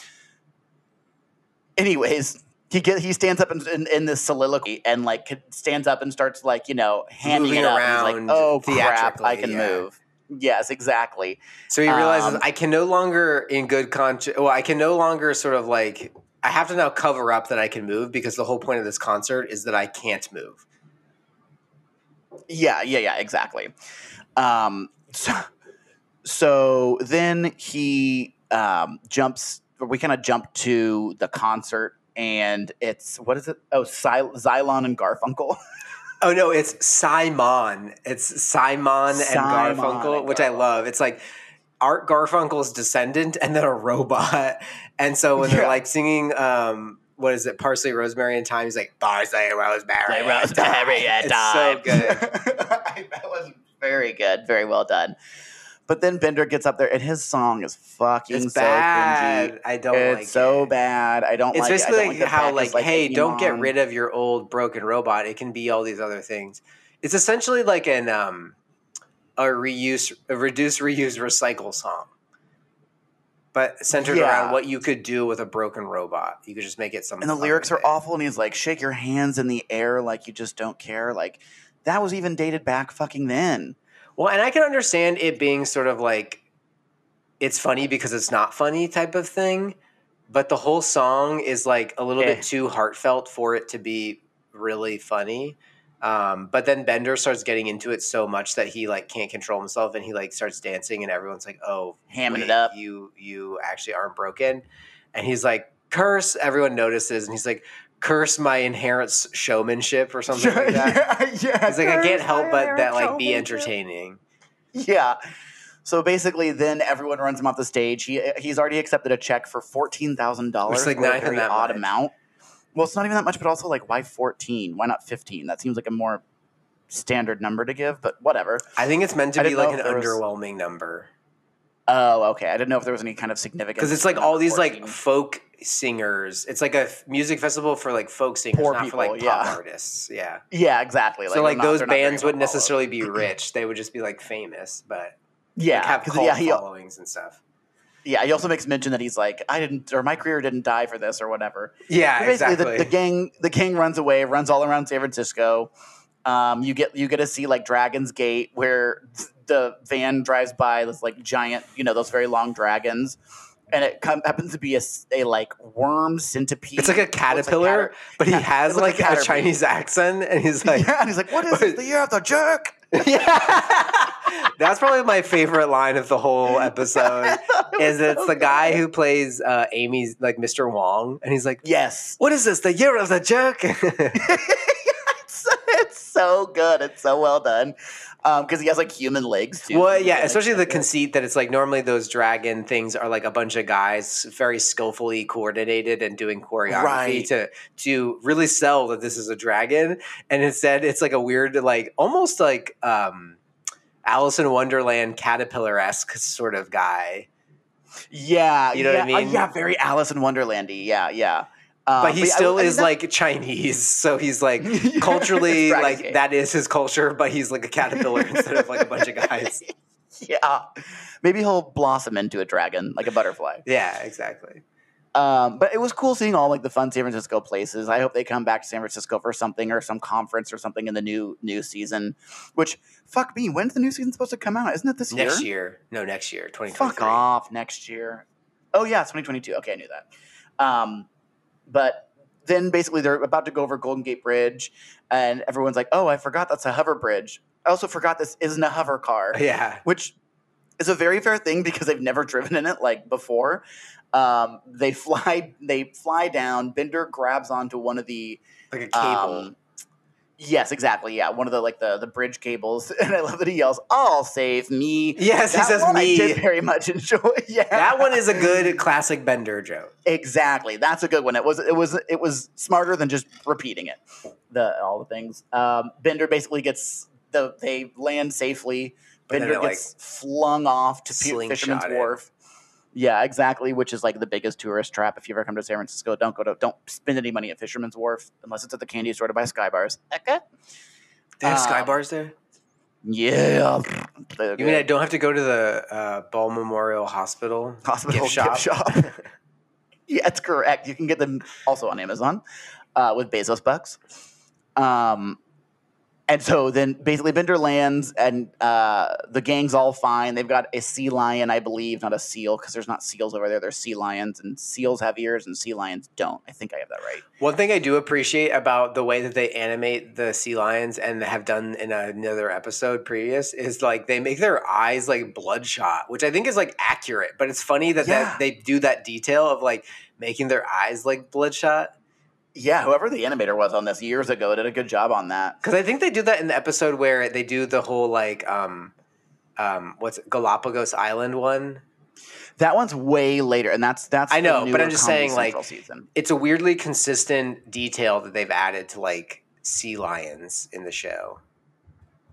S1: anyways, he get he stands up in, in, in this soliloquy and like stands up and starts like you know handing
S2: Moving
S1: it up. He's
S2: around
S1: like, oh crap, I can
S2: yeah.
S1: move. Yes, exactly.
S2: So he realizes
S1: Um,
S2: I can no longer, in good conscience, well, I can no longer sort of like, I have to now cover up that I can move because the whole point of this concert is that I can't move.
S1: Yeah, yeah, yeah, exactly. Um, so, so then he um, jumps. We kind of jump to the concert, and it's what is it? Oh, Cy- Xylon and Garfunkel.
S2: Oh no, it's Simon. It's Simon and Garfunkel,
S1: and
S2: which I love. It's like Art Garfunkel's descendant and then a robot. And so when they're like singing, um, what is it, Parsley, Rosemary, and Thyme, he's like Parsley, Rosemary, and
S1: Rosemary and
S2: It's so good.
S1: that was very good, very well done. But then Bender gets up there, and his song is fucking
S2: It's
S1: so
S2: bad.
S1: cringy.
S2: I don't
S1: It's
S2: like
S1: so
S2: it.
S1: bad. I don't
S2: It's
S1: like it.
S2: Basically
S1: don't
S2: like how
S1: fact
S2: like, hey, don't get rid of your old broken robot. It can be all these other things. It's essentially like an um a reuse, a reduce, reuse, recycle song, but centered
S1: Yeah.
S2: around what you could do with a broken robot. You could just make it something.
S1: And the lyrics are awful, and he's like, "Shake your hands in the air like you just don't care." Like that was even dated back fucking then.
S2: Well, and I can understand it being sort of like it's funny because it's not funny type of thing, but the whole song is like a little
S1: Eh.
S2: bit too heartfelt for it to be really funny. Um, but then Bender starts getting into it so much that he like can't control himself and he like starts dancing and everyone's like, "Oh,
S1: Hamming it up.
S2: You you actually aren't broken." And he's like, "Curse!" Everyone notices and he's like, "Curse my inherent showmanship" or something like that.
S1: yeah, yeah.
S2: He's like, "I can't help but that like be entertaining."
S1: Yeah. So basically, then everyone runs him off the stage. He he's already accepted a check for fourteen thousand dollars.
S2: Like, even that
S1: odd
S2: much.
S1: amount. Well, it's not even that much, but also like, why fourteen? Why not fifteen? That seems like a more standard number to give, but whatever.
S2: I think it's meant to
S1: I
S2: be like an
S1: was-
S2: underwhelming number
S1: Oh, okay. I didn't know if there was any kind of significance
S2: because it's like all these like folk singers. It's like a f- music festival for like folk singers,
S1: Poor
S2: not
S1: people,
S2: for like
S1: yeah.
S2: pop artists. Yeah.
S1: yeah, exactly.
S2: so like
S1: not-
S2: those bands wouldn't necessarily be rich. They would just be like famous, but
S1: yeah
S2: like, have cult
S1: yeah
S2: followings and stuff.
S1: Yeah he also makes mention that he's like I didn't or my career didn't die for this or whatever.
S2: Yeah,
S1: But basically,
S2: exactly.
S1: the, the gang the gang runs away, runs all around San Francisco. Um, you get you get to see like Dragon's Gate, where the van drives by this like giant, you know, those very long dragons, and it happens to be a like worm centipede.
S2: it's like a caterpillar, but he has
S1: like
S2: like,
S1: a
S2: a. Chinese accent, and he's like,
S1: yeah, and he's like, "What is this? The year of the jerk?"
S2: yeah. That's probably my favorite line of the whole episode. is it's the guy who plays uh, Amy's like Mr. Wong, and he's like,
S1: Yes,
S2: "What is this? The year of the jerk?"
S1: it's, it's so good. It's so well done because he has like human legs too.
S2: well, yeah, especially the conceit that it's like normally those dragon things are like a bunch of guys very skillfully coordinated and doing choreography
S1: Right.
S2: to to really sell that this is a dragon, and instead it's like a weird like almost like um Alice in Wonderland caterpillar esque sort of guy.
S1: Yeah,
S2: You know what I
S1: yeah, uh,
S2: mean?
S1: yeah, very Alice in Wonderlandy. Yeah, yeah. Um,
S2: but he
S1: yeah, I-
S2: still
S1: I
S2: is
S1: that-
S2: like Chinese, so he's like culturally like that is his culture, but he's like a caterpillar instead of like a bunch of guys.
S1: Yeah, maybe he'll blossom into a dragon, like a butterfly.
S2: Yeah, exactly.
S1: Um, but it was cool seeing all like the fun San Francisco places. I hope they come back to San Francisco for something or some conference or something in the new new season. Which fuck me, when's the new season supposed to come out? Isn't it this
S2: Next
S1: year?
S2: year, no, next year, twenty twenty
S1: Fuck off next year. Oh yeah, it's 2022. Okay, I knew that. Um, but then basically they're about to go over Golden Gate Bridge, and everyone's like, "Oh, I forgot that's a hover bridge. I also forgot this isn't a hover car."
S2: Yeah,
S1: which is a very fair thing because they've never driven in it like before. Um, they fly, they fly down. Bender grabs onto one of the
S2: like a cable.
S1: um, yes, exactly, yeah, one of the like the the bridge cables, and I love that he yells, "I'll save me."
S2: yes, he
S1: That
S2: says
S1: one I
S2: me.
S1: did very much enjoy. Yeah,
S2: that one is a good classic Bender joke.
S1: exactly. That's a good one. It was it was it was smarter than just repeating it. The all the things. Um, Bender basically gets the they land safely. Bender
S2: it, like,
S1: gets flung off to Fisherman's. Wharf. Yeah, exactly. Which is like the biggest tourist trap. If you ever come to San Francisco, don't go to don't spend any money at Fisherman's Wharf unless it's at the candy store to buy Sky Bars. Okay.
S2: They have sky
S1: Um,
S2: bars there.
S1: Yeah.
S2: You mean I don't have to go to the uh, Ball Memorial Hospital
S1: hospital
S2: gift
S1: gift
S2: shop?
S1: shop? yeah, that's correct. You can get them also on Amazon uh, with Bezos bucks. Um, and so then basically Bender lands and uh, the gang's all fine. They've got a sea lion, I believe, not a seal, because there's not seals over there. There's sea lions, and seals have ears and sea lions don't. I think I have that right.
S2: One thing I do appreciate about the way that they animate the sea lions and have done in another episode previous is like they make their eyes like bloodshot, which I think is like accurate. But it's funny that,
S1: Yeah.
S2: that they do that detail of like making their eyes like bloodshot.
S1: Yeah, whoever the animator was on this years ago did a good job on that.
S2: Because I think they do that in the episode where they do the whole like um um what's it, Galapagos Island one.
S1: That one's way later, and that's that's
S2: I know, but I'm just
S1: Comedy
S2: saying, like,
S1: season.
S2: It's a weirdly consistent detail that they've added to like sea lions in the show.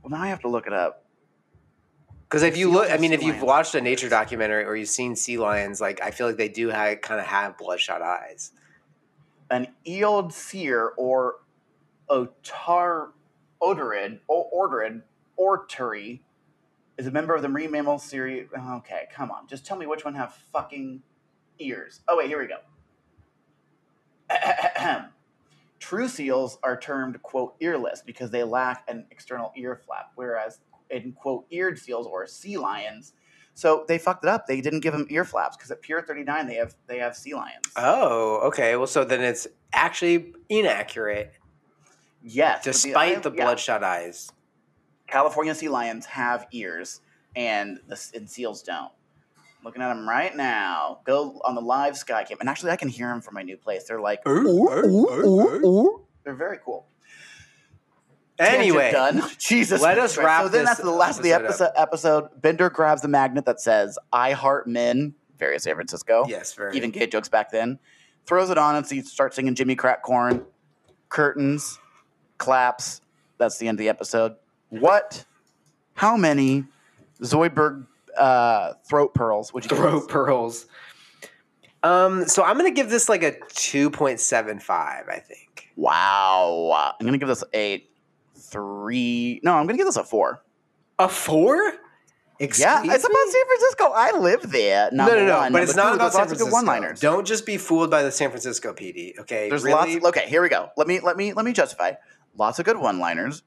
S1: Well, now I have to look it up.
S2: Because if you look, I mean, if you've watched a nature documentary or you've seen sea lions, like I feel like they do have, kind of have bloodshot eyes.
S1: An eoled seer or otar odorid or orderid orturi is a member of the marine mammal series. Okay, come on, just tell me which one have fucking ears. Oh wait, here we go. True seals are termed quote earless because they lack an external ear flap, whereas in quote eared seals or sea lions. So they fucked it up. They didn't give them ear flaps because at Pier 39 they have they have sea lions.
S2: Oh, okay. Well, so then it's actually inaccurate,
S1: Yes,
S2: despite the,
S1: yeah,
S2: bloodshot eyes.
S1: California sea lions have ears, and the and seals don't. Looking at them right now. Go on the live sky cam, and actually, I can hear them from my new place. They're like, oh, oh, oh, they're very cool.
S2: Anyway,
S1: done. Jesus,
S2: let us wrap
S1: So then,
S2: this
S1: that's the last of the
S2: episode
S1: episode. Episode. Bender grabs the magnet that says "I heart men." Very San Francisco.
S2: yes, very.
S1: even gay jokes back then. Throws it on and so you start singing Jimmy Crack Corn. Curtains, claps. That's the end of the episode. What? How many Zoidberg uh, throat pearls would you
S2: throat pearls. Um, so I'm gonna give this like a two point seven five. I think.
S1: Wow. I'm gonna give this a three. No, I'm gonna give this a four.
S2: A four?
S1: Yeah,
S2: Excuse
S1: it's about? San Francisco. I live there.
S2: No, no, no.
S1: one.
S2: But it's
S1: Number
S2: not
S1: two,
S2: about San Francisco.
S1: one-liners.
S2: Don't just be fooled by the San Francisco PD. Okay,
S1: There's
S2: really?
S1: lots. okay, here we go. Let me let me let me justify. Lots of good one-liners.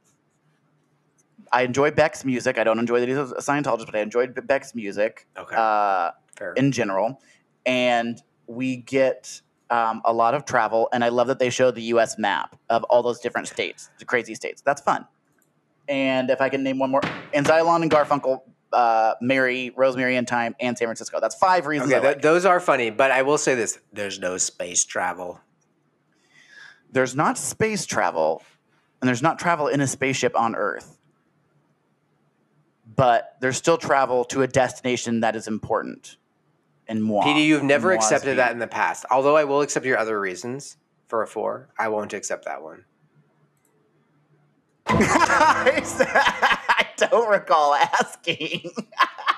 S1: I enjoy Beck's music. I don't enjoy that he's a Scientologist, but I enjoyed Beck's music
S2: okay,
S1: uh,
S2: fair.
S1: in general. And we get um, a lot of travel, and I love that they show the U.S. map of all those different states, the crazy states. That's fun. And if I can name one more, and Xylon and Garfunkel uh, marry Rosemary in Time and San Francisco. That's five reasons.
S2: okay, th-
S1: like.
S2: those are funny, but I will say this: there's no space travel.
S1: there's not space travel and there's not travel in a spaceship on Earth. But there's still travel to a destination that is important. And moi.
S2: PD, you've never accepted that in the past. Although I will accept your other reasons for a four, I won't accept that one.
S1: I don't recall asking.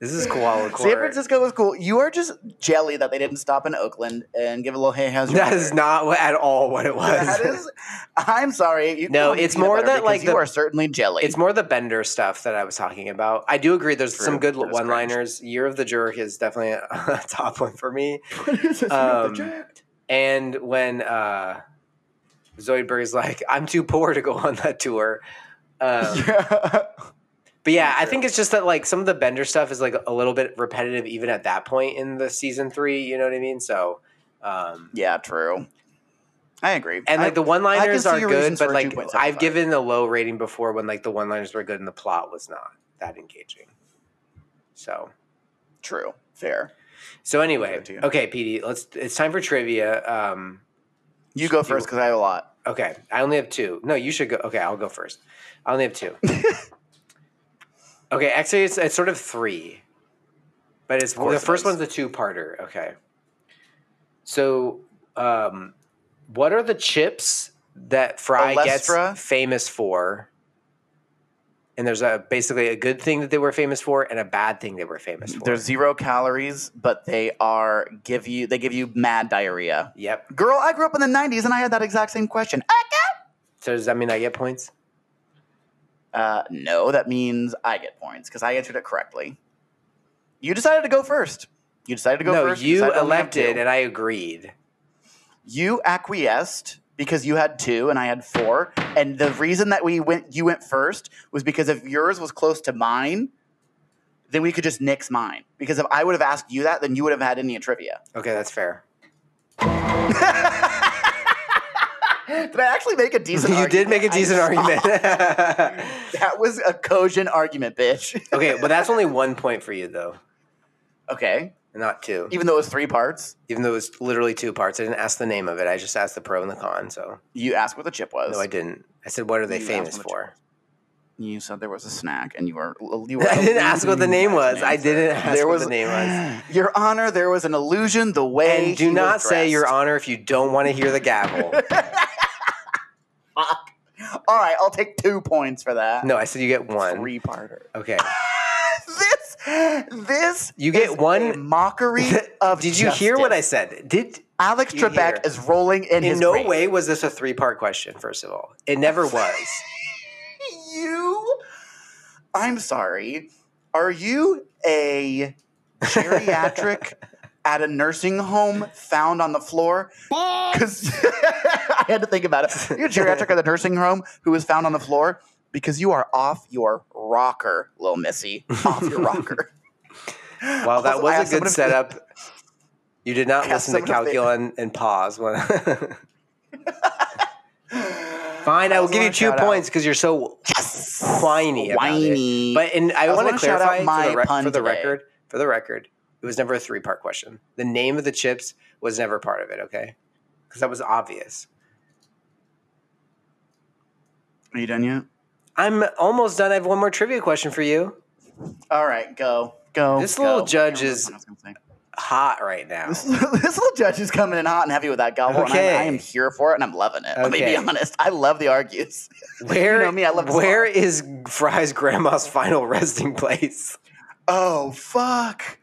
S2: This is koala cool.
S1: San Francisco was cool. You are just jelly that they didn't stop in Oakland and give a little hey, how's your
S2: That is
S1: weather?"
S2: not what- at all what it was.
S1: That is. I'm sorry. You
S2: No, it's more that, like,
S1: you
S2: the-
S1: are certainly jelly.
S2: It's more the Bender stuff that I was talking about. I do agree. There's
S1: True.
S2: some good one-liners. Year of the Jerk is definitely a, a top one for me.
S1: What is this?
S2: Um, And when uh, Zoidberg is like, "I'm too poor to go on that tour," um, but yeah, I think it's just that like some of the Bender stuff is like a little bit repetitive, even at that point in the season three. You know what I mean? So, um,
S1: yeah, true. I agree.
S2: and like
S1: I-
S2: the one-liners are good, but like I've given a low rating before when like the one-liners were good and the plot was not that engaging. So.
S1: True. Fair.
S2: So anyway,
S1: Good to you.
S2: okay, PD, let's. It's time for trivia. Um,
S1: You go first because I have a lot.
S2: okay, I only have two. No, you should go. Okay, I'll go first. I only have two. okay, actually, it's it's sort of three, but it's the
S1: it
S2: first
S1: is.
S2: one's a two-parter. Okay. So, um, what are the chips that Fry
S1: Olestra?
S2: gets famous for? And there's a basically a good thing that they were famous for and a bad thing they were famous for.
S1: They're zero calories, but they are give you they give you mad diarrhea.
S2: yep.
S1: Girl, I grew up in the '90s and I had that exact same question.
S2: So does that mean I get points?
S1: Uh, no, that means I get points because I answered it correctly. You decided to go first. You decided to go
S2: no,
S1: first.
S2: you
S1: decided to only have
S2: elected and I agreed.
S1: you acquiesced because you had two and I had four. And the reason that we went, you went first, was because if yours was close to mine, then we could just nix mine. Because if I would have asked you that, then you would have had any trivia.
S2: Okay, that's fair.
S1: Did I actually make a decent? Argument?
S2: You did make a
S1: argument?
S2: Decent argument.
S1: That was a cogent argument, bitch.
S2: okay, but that's only one point for you though,
S1: okay,
S2: not two.
S1: even though it was three parts,
S2: Even though it was literally two parts, I didn't ask the name of it. I just asked the pro and the con. So
S1: you asked what the chip was.
S2: no, I didn't. I said, "What are they
S1: You
S2: famous for?"
S1: You said there was a snack, and you were you were.
S2: I didn't ask what the name was. I didn't ask
S1: There
S2: what
S1: was
S2: the name was.
S1: Your Honor, there was an illusion. The way
S2: And do not say Your. Honor if you don't want to hear the gavel.
S1: Fuck. All right, I'll take two points for that.
S2: no, I said you get one.
S1: three parter.
S2: Okay.
S1: this, this,
S2: You get
S1: is
S2: one-
S1: a mockery of.
S2: Did you hear what I said? Did
S1: Alex Trebek
S2: hear?
S1: is rolling in,
S2: in
S1: his
S2: no
S1: grave.
S2: way was this a three-part question. First of all, it never was.
S1: you. I'm sorry. Are you a geriatric at a nursing home found on the floor? Because I had to think about it. You're a geriatric at the nursing home who was found on the floor because you are off your rocker, little missy. Off your rocker.
S2: Well, that
S1: Also,
S2: was a good
S1: someone if-
S2: setup. You did not listen to
S1: someone if
S2: Calculon and pause. When Fine, I will give you two points because you're so
S1: Yes.
S2: whiny about
S1: Whiny.
S2: it. But and I,
S1: I
S2: want to
S1: also wanna shout out
S2: clarify
S1: my
S2: for the, rec-
S1: pun
S2: for the record. For the record, it was never a three-part question. The name of the chips was never part of it. Okay, because that was obvious.
S1: Are you done yet?
S2: I'm almost done. I have one more trivia question for you.
S1: All right, go. Go.
S2: This
S1: go.
S2: little judge
S1: I don't know
S2: is-
S1: what I was gonna say.
S2: Hot right now.
S1: This, this little judge is coming in hot and heavy with that gobble, and
S2: Okay.
S1: I, I am here for it, and I'm loving it. Let me be honest. I love the argues.
S2: Where,
S1: You know me, I love to
S2: where
S1: spar.
S2: is Fry's grandma's final resting place?
S1: Oh fuck!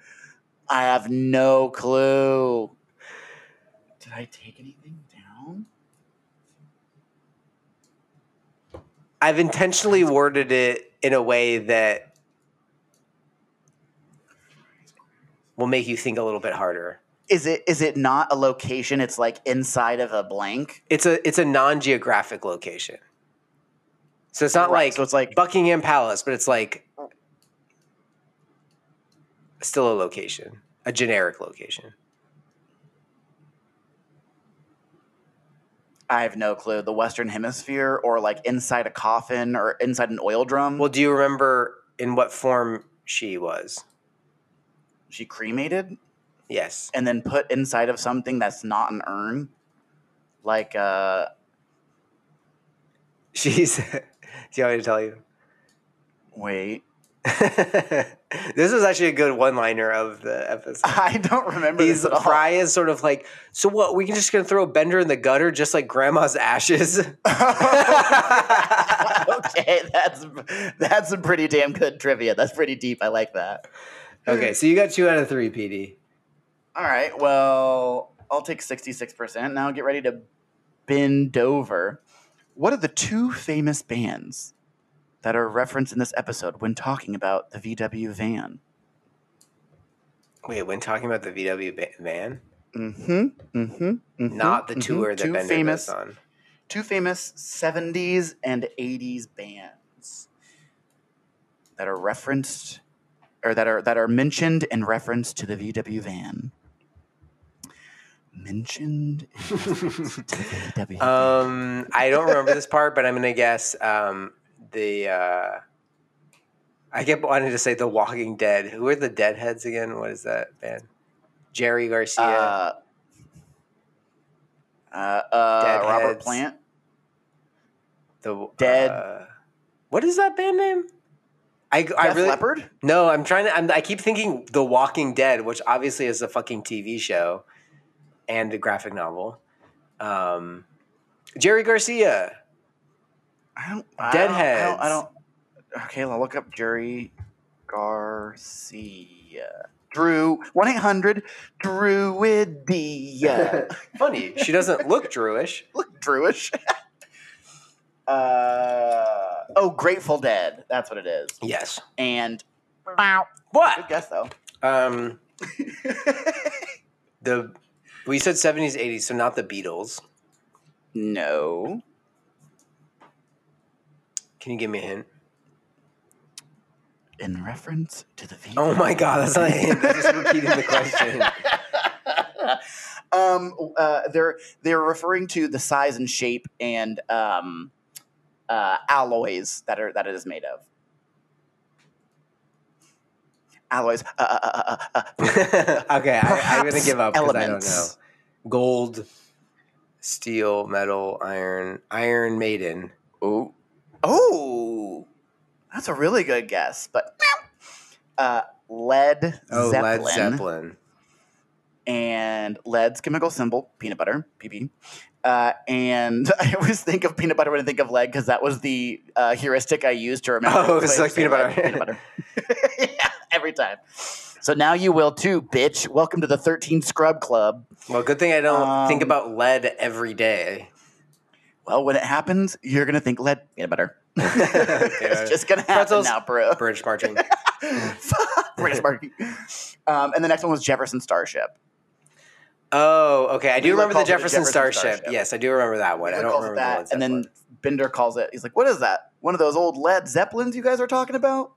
S1: I have no clue. Did I take anything down?
S2: I've intentionally worded it in a way that will make you think a little bit harder.
S1: Is it is it not a location? It's like inside of a blank.
S2: It's a it's a non-geographic location. So it's not
S1: Right,
S2: like
S1: so it's like-
S2: Buckingham Palace, but it's like still a location, a generic location.
S1: I have no clue. The Western Hemisphere, or like inside a coffin, or inside an oil drum.
S2: Well, do you remember in what form she was?
S1: she cremated
S2: Yes.
S1: and then put inside of something that's not an urn, like uh.
S2: She's. do you want me to tell you?
S1: Wait,
S2: this is actually a good one-liner of the episode.
S1: I don't remember
S2: He's
S1: this at all.
S2: Fry is sort of like, so what? We can just gonna throw Bender in the gutter, just like Grandma's ashes.
S1: okay, that's that's some pretty damn good trivia. That's pretty deep. I like that.
S2: okay, so you got two out of three, PD.
S1: All right, well, I'll take sixty-six percent. Now get ready to bend over. What are the two famous bands that are referenced in this episode when talking about the VW van?
S2: Wait, when talking about the VW van,
S1: Mm-hmm. Mm-hmm.
S2: not the tour that
S1: two
S2: Bender
S1: famous,
S2: on.
S1: two famous '70s and '80s bands that are referenced or that are that are mentioned in reference to the VW van. Mentioned in to the VW van.
S2: Um, I don't remember this part, but I'm gonna guess um, the. Uh, I kept wanting to say the Walking Dead. Who are the Deadheads again? What is that band? Jerry Garcia.
S1: Uh, uh, uh, Robert Plant.
S2: the
S1: Dead.
S2: uh, what is that band name? I, I
S1: Def
S2: really
S1: Leppard.
S2: no. I'm trying to. I'm, I keep thinking The Walking Dead, which obviously is a fucking TV show and a graphic novel. Um, Jerry Garcia.
S1: I don't. I don't- I don't. I don't. Okay, I'll look up Jerry Garcia. Drew one eight hundred Druidia.
S2: Funny, she doesn't look Druish.
S1: look Druish. uh, oh, Grateful Dead. That's what it is.
S2: Yes.
S1: And wow,
S2: What?
S1: good guess though.
S2: Um, the we said seventies, eighties, so not the Beatles.
S1: no.
S2: Can you give me a hint?
S1: In reference to the V.
S2: Oh my god, that's not a hint. That's just repeating the question.
S1: um, uh, they're they're referring to the size and shape and um, uh, alloys that are that it is made of. Alloys. Uh, uh, uh, uh,
S2: okay, I, I'm gonna give up because I don't know. Gold, steel, metal, iron, Iron Maiden.
S1: oh, oh, that's a really good guess. But uh, lead
S2: Oh,
S1: Zeppelin,
S2: Led Zeppelin.
S1: and lead's chemical symbol peanut butter pp. Uh, and I always think of peanut butter when I think of lead because that was the uh, heuristic I used to remember.
S2: Oh, it's like peanut butter.
S1: peanut butter. yeah, every time. So now you will too, bitch. Welcome to the 13 Scrub Club.
S2: Well, good thing I don't think
S1: Um,
S2: about lead every day.
S1: Well, when it happens, you're gonna think lead peanut butter. It's just gonna happen
S2: Pretzels.
S1: now, bro.
S2: British marching.
S1: British marching. Um, and the next one was Jefferson Starship.
S2: Oh, okay. I do remember the
S1: the
S2: Jefferson,
S1: Jefferson
S2: Starship.
S1: Starship.
S2: Yes, I do remember that one. I don't remember
S1: that,
S2: Led
S1: and then
S2: Zeppelin.
S1: Bender calls it. He's like, "What is that? One of those old lead zeppelins you guys are talking about?"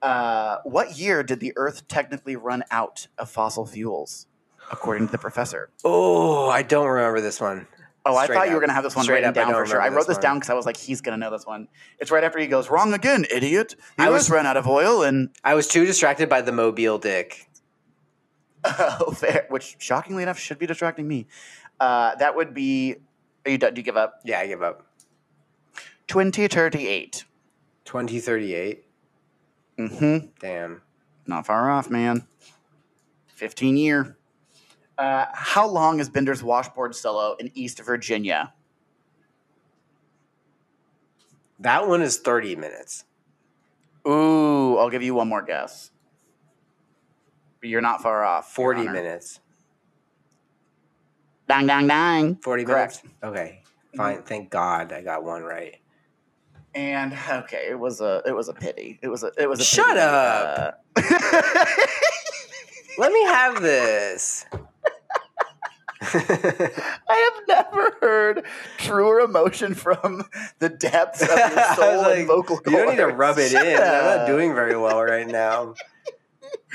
S1: Uh, what year did the Earth technically run out of fossil fuels, according to the professor?
S2: Oh, I don't remember this one.
S1: Oh, I
S2: Straight
S1: thought you were
S2: up.
S1: going to have this one
S2: Straight
S1: written
S2: up, I
S1: down
S2: don't
S1: for sure. I
S2: remember
S1: wrote
S2: this
S1: this down because I was like, he's going to know this one. It's right after he goes, "Wrong again, idiot!
S2: I was-
S1: ran out of oil." And
S2: I was too distracted by the Mobile Dick.
S1: oh, fair, which shockingly enough should be distracting me. Uh, that would be. Are you done? Do you give up?
S2: Yeah, I give up.
S1: Twenty thirty-eight.
S2: 2038.
S1: Mm-hmm.
S2: Damn.
S1: Not far off, man. 15 year. Uh, how long is Bender's washboard solo in East Virginia?
S2: That one is 30 minutes.
S1: Ooh, I'll give you one more guess. But you're not far off.
S2: 40 minutes.
S1: Dang, dang, dang.
S2: 40
S1: Correct.
S2: minutes? Okay. Fine. Thank God I got one right.
S1: And okay, it was a it was a pity. It was a it was a
S2: Shut
S1: pity.
S2: up.
S1: Uh,
S2: Let me have this.
S1: I have never heard truer emotion from the depths of your soul
S2: was
S1: and vocal cords.
S2: you don't need to rub it in. I'm not doing very well right now.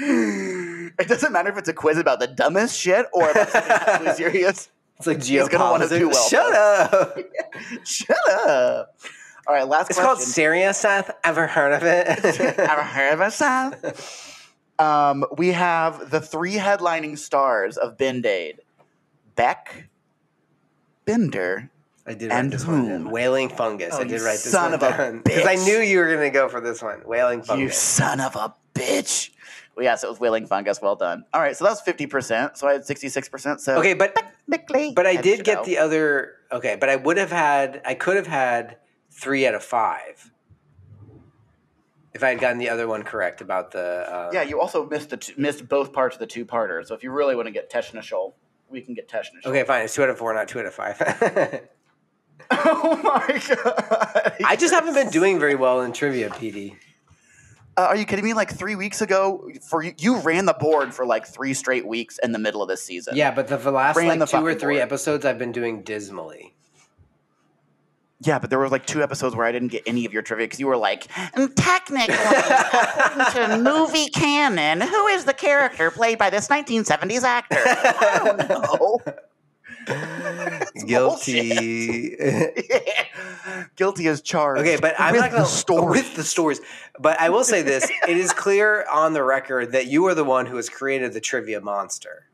S1: It doesn't matter if it's a quiz about the dumbest shit or about something actually serious.
S2: It's like
S1: He's gonna wanna
S2: geopolitics.
S1: do well,
S2: Shut up.
S1: Shut up. All right, last
S2: It's
S1: question.
S2: called Syria, Seth. Ever heard of it?
S1: Ever heard of it, Sam? Um, we have the three headlining stars of Bend Aid. Beck, Bender,
S2: I did write
S1: And
S2: this one
S1: whom?
S2: down. Wailing fungus.
S1: Oh,
S2: I did write this
S1: son
S2: one
S1: of a
S2: down because I knew you were going to go for this one. Wailing fungus.
S1: you son of a bitch. Well, yes, it was Wailing Fungus. Well done. All right, so that was 50%. So I had 66%. So
S2: Okay, but
S1: technically,
S2: but I did get
S1: out.
S2: the other. Okay, but I would have had. I could have had three out of five if I had gotten the other one correct about the. Uh,
S1: Yeah, you also missed the two, missed both parts of the two parter. So if you really want to get Teshnishol, we can get Teshnishol.
S2: Okay, fine. It's two out of four, not two out of five.
S1: Oh my god!
S2: I just haven't been doing very well in trivia, PD.
S1: Uh, are you kidding me? Like three weeks ago, for you, you ran the board for like three straight weeks in the middle of this season.
S2: Yeah, but the, the last
S1: Ran
S2: like
S1: the
S2: two or three
S1: board.
S2: episodes, I've been doing dismally.
S1: Yeah, but there were like two episodes where I didn't get any of your trivia because you were like, mm, technically, according to movie canon, who is the character played by this 1970s actor? I don't know.
S2: Guilty.
S1: Guilty as charged.
S2: Okay, but I'm
S1: with
S2: not going
S1: the story.
S2: with the stories. But I will say this: it is clear on the record that you are the one who has created the trivia monster.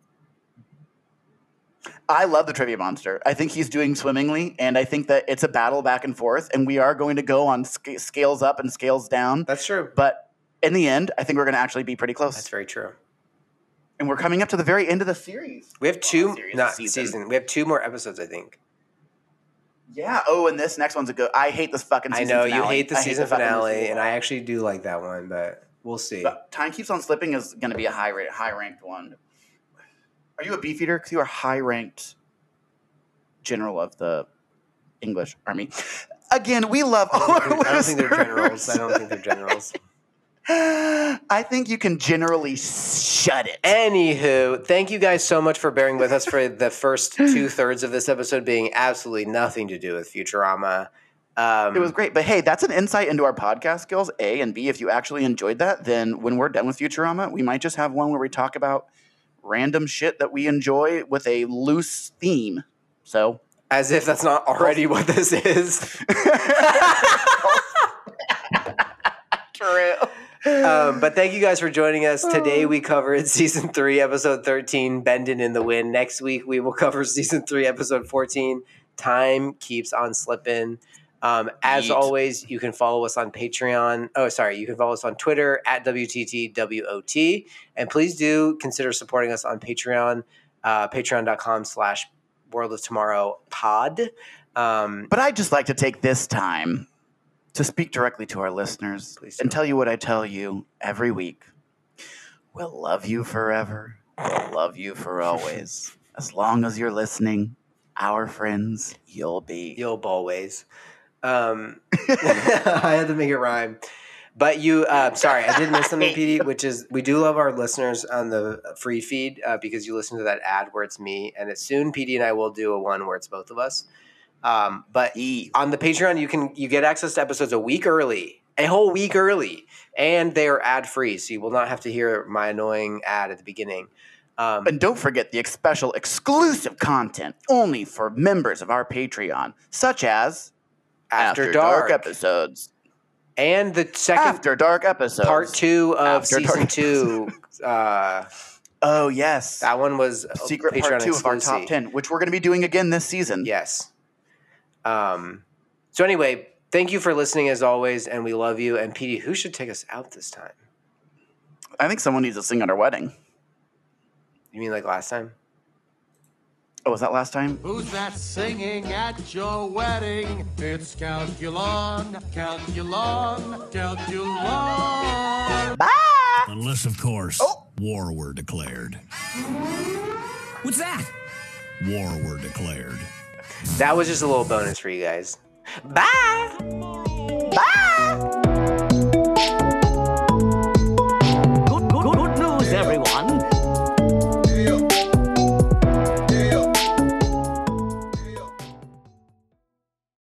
S1: I love the trivia monster. I think he's doing swimmingly, and I think that it's a battle back and forth, and we are going to go on sc- scales up and scales down.
S2: That's true.
S1: But in the end, I think we're going to actually be pretty close.
S2: That's very true.
S1: and we're coming up to the very end of the series.
S2: We have two,
S1: series,
S2: not
S1: season.
S2: season. We have two more episodes, I think.
S1: Yeah. Oh, and this next one's a good. I hate this fucking.
S2: I know
S1: finale.
S2: you hate the
S1: I
S2: season
S1: fucking
S2: finale,
S1: season
S2: and I actually do like that one, but we'll see.
S1: But time keeps on slipping is going to be a high rate, high ranked one. Are you a beefeater? Because you are high ranked general of the English army. Again, we love all our
S2: I don't think they're generals. I don't think they're generals.
S1: I think you can generally shut it.
S2: Anywho, thank you guys so much for bearing with us for the first two thirds of this episode being absolutely nothing to do with Futurama. Um,
S1: It was great. But hey, that's an insight into our podcast skills, A. And B, if you actually enjoyed that, then when we're done with Futurama, we might just have one where we talk about random shit that we enjoy with a loose theme. So,
S2: as if that's not already what this is.
S1: true.
S2: um, but thank you guys for joining us. Today we covered season three, episode 13, Bending in the Wind. Next week we will cover season three, episode 14, Time Keeps on Slipping. Um, as
S1: Yeet.
S2: always, you can follow us on Patreon. Oh, sorry, you can follow us on Twitter at WTTWOT. And please do consider supporting us on Patreon, uh, patreon.com slash World of Tomorrow pod. Um,
S1: But I'd just like to take this time to speak directly to our listeners
S2: Please
S1: and tell you what I tell you every week. We'll love you forever. We'll love you for always. As long as you're listening, our friends, you'll be.
S2: You'll always. Um, I had to make it rhyme. But you, uh, sorry, I did miss something, PD, which is we do love our listeners on the free feed uh, because you listen to that ad where it's me, and it's soon PD and I will do a one where it's both of us. Um, but
S1: E.
S2: on the Patreon, you can you get access to episodes a week early, a whole week early, and they are ad free, so you will not have to hear my annoying ad at the beginning. Um,
S1: And don't forget the special exclusive content only for members of our Patreon, such as
S2: after, dark,
S1: episodes.
S2: and the second
S1: After Dark episodes.
S2: part two of
S1: After
S2: season
S1: Dark
S2: two. Uh,
S1: Oh, yes.
S2: that one was
S1: Secret
S2: Patreon
S1: part two of our top 10, which we're going to be doing again this season.
S2: Yes. Um. So anyway, thank you for listening as always, and we love you. And PD, who should take us out this time?
S1: I think someone needs to sing at our wedding.
S2: You mean like last time?
S1: Oh, was that last time?
S4: Who's that singing at your wedding? It's Calculon, Calculon, Calculon. Bye!
S6: Unless, of course,
S1: Oh.
S6: war were declared. What's that? War were declared.
S2: That was just a little bonus for you guys. Bye! Bye.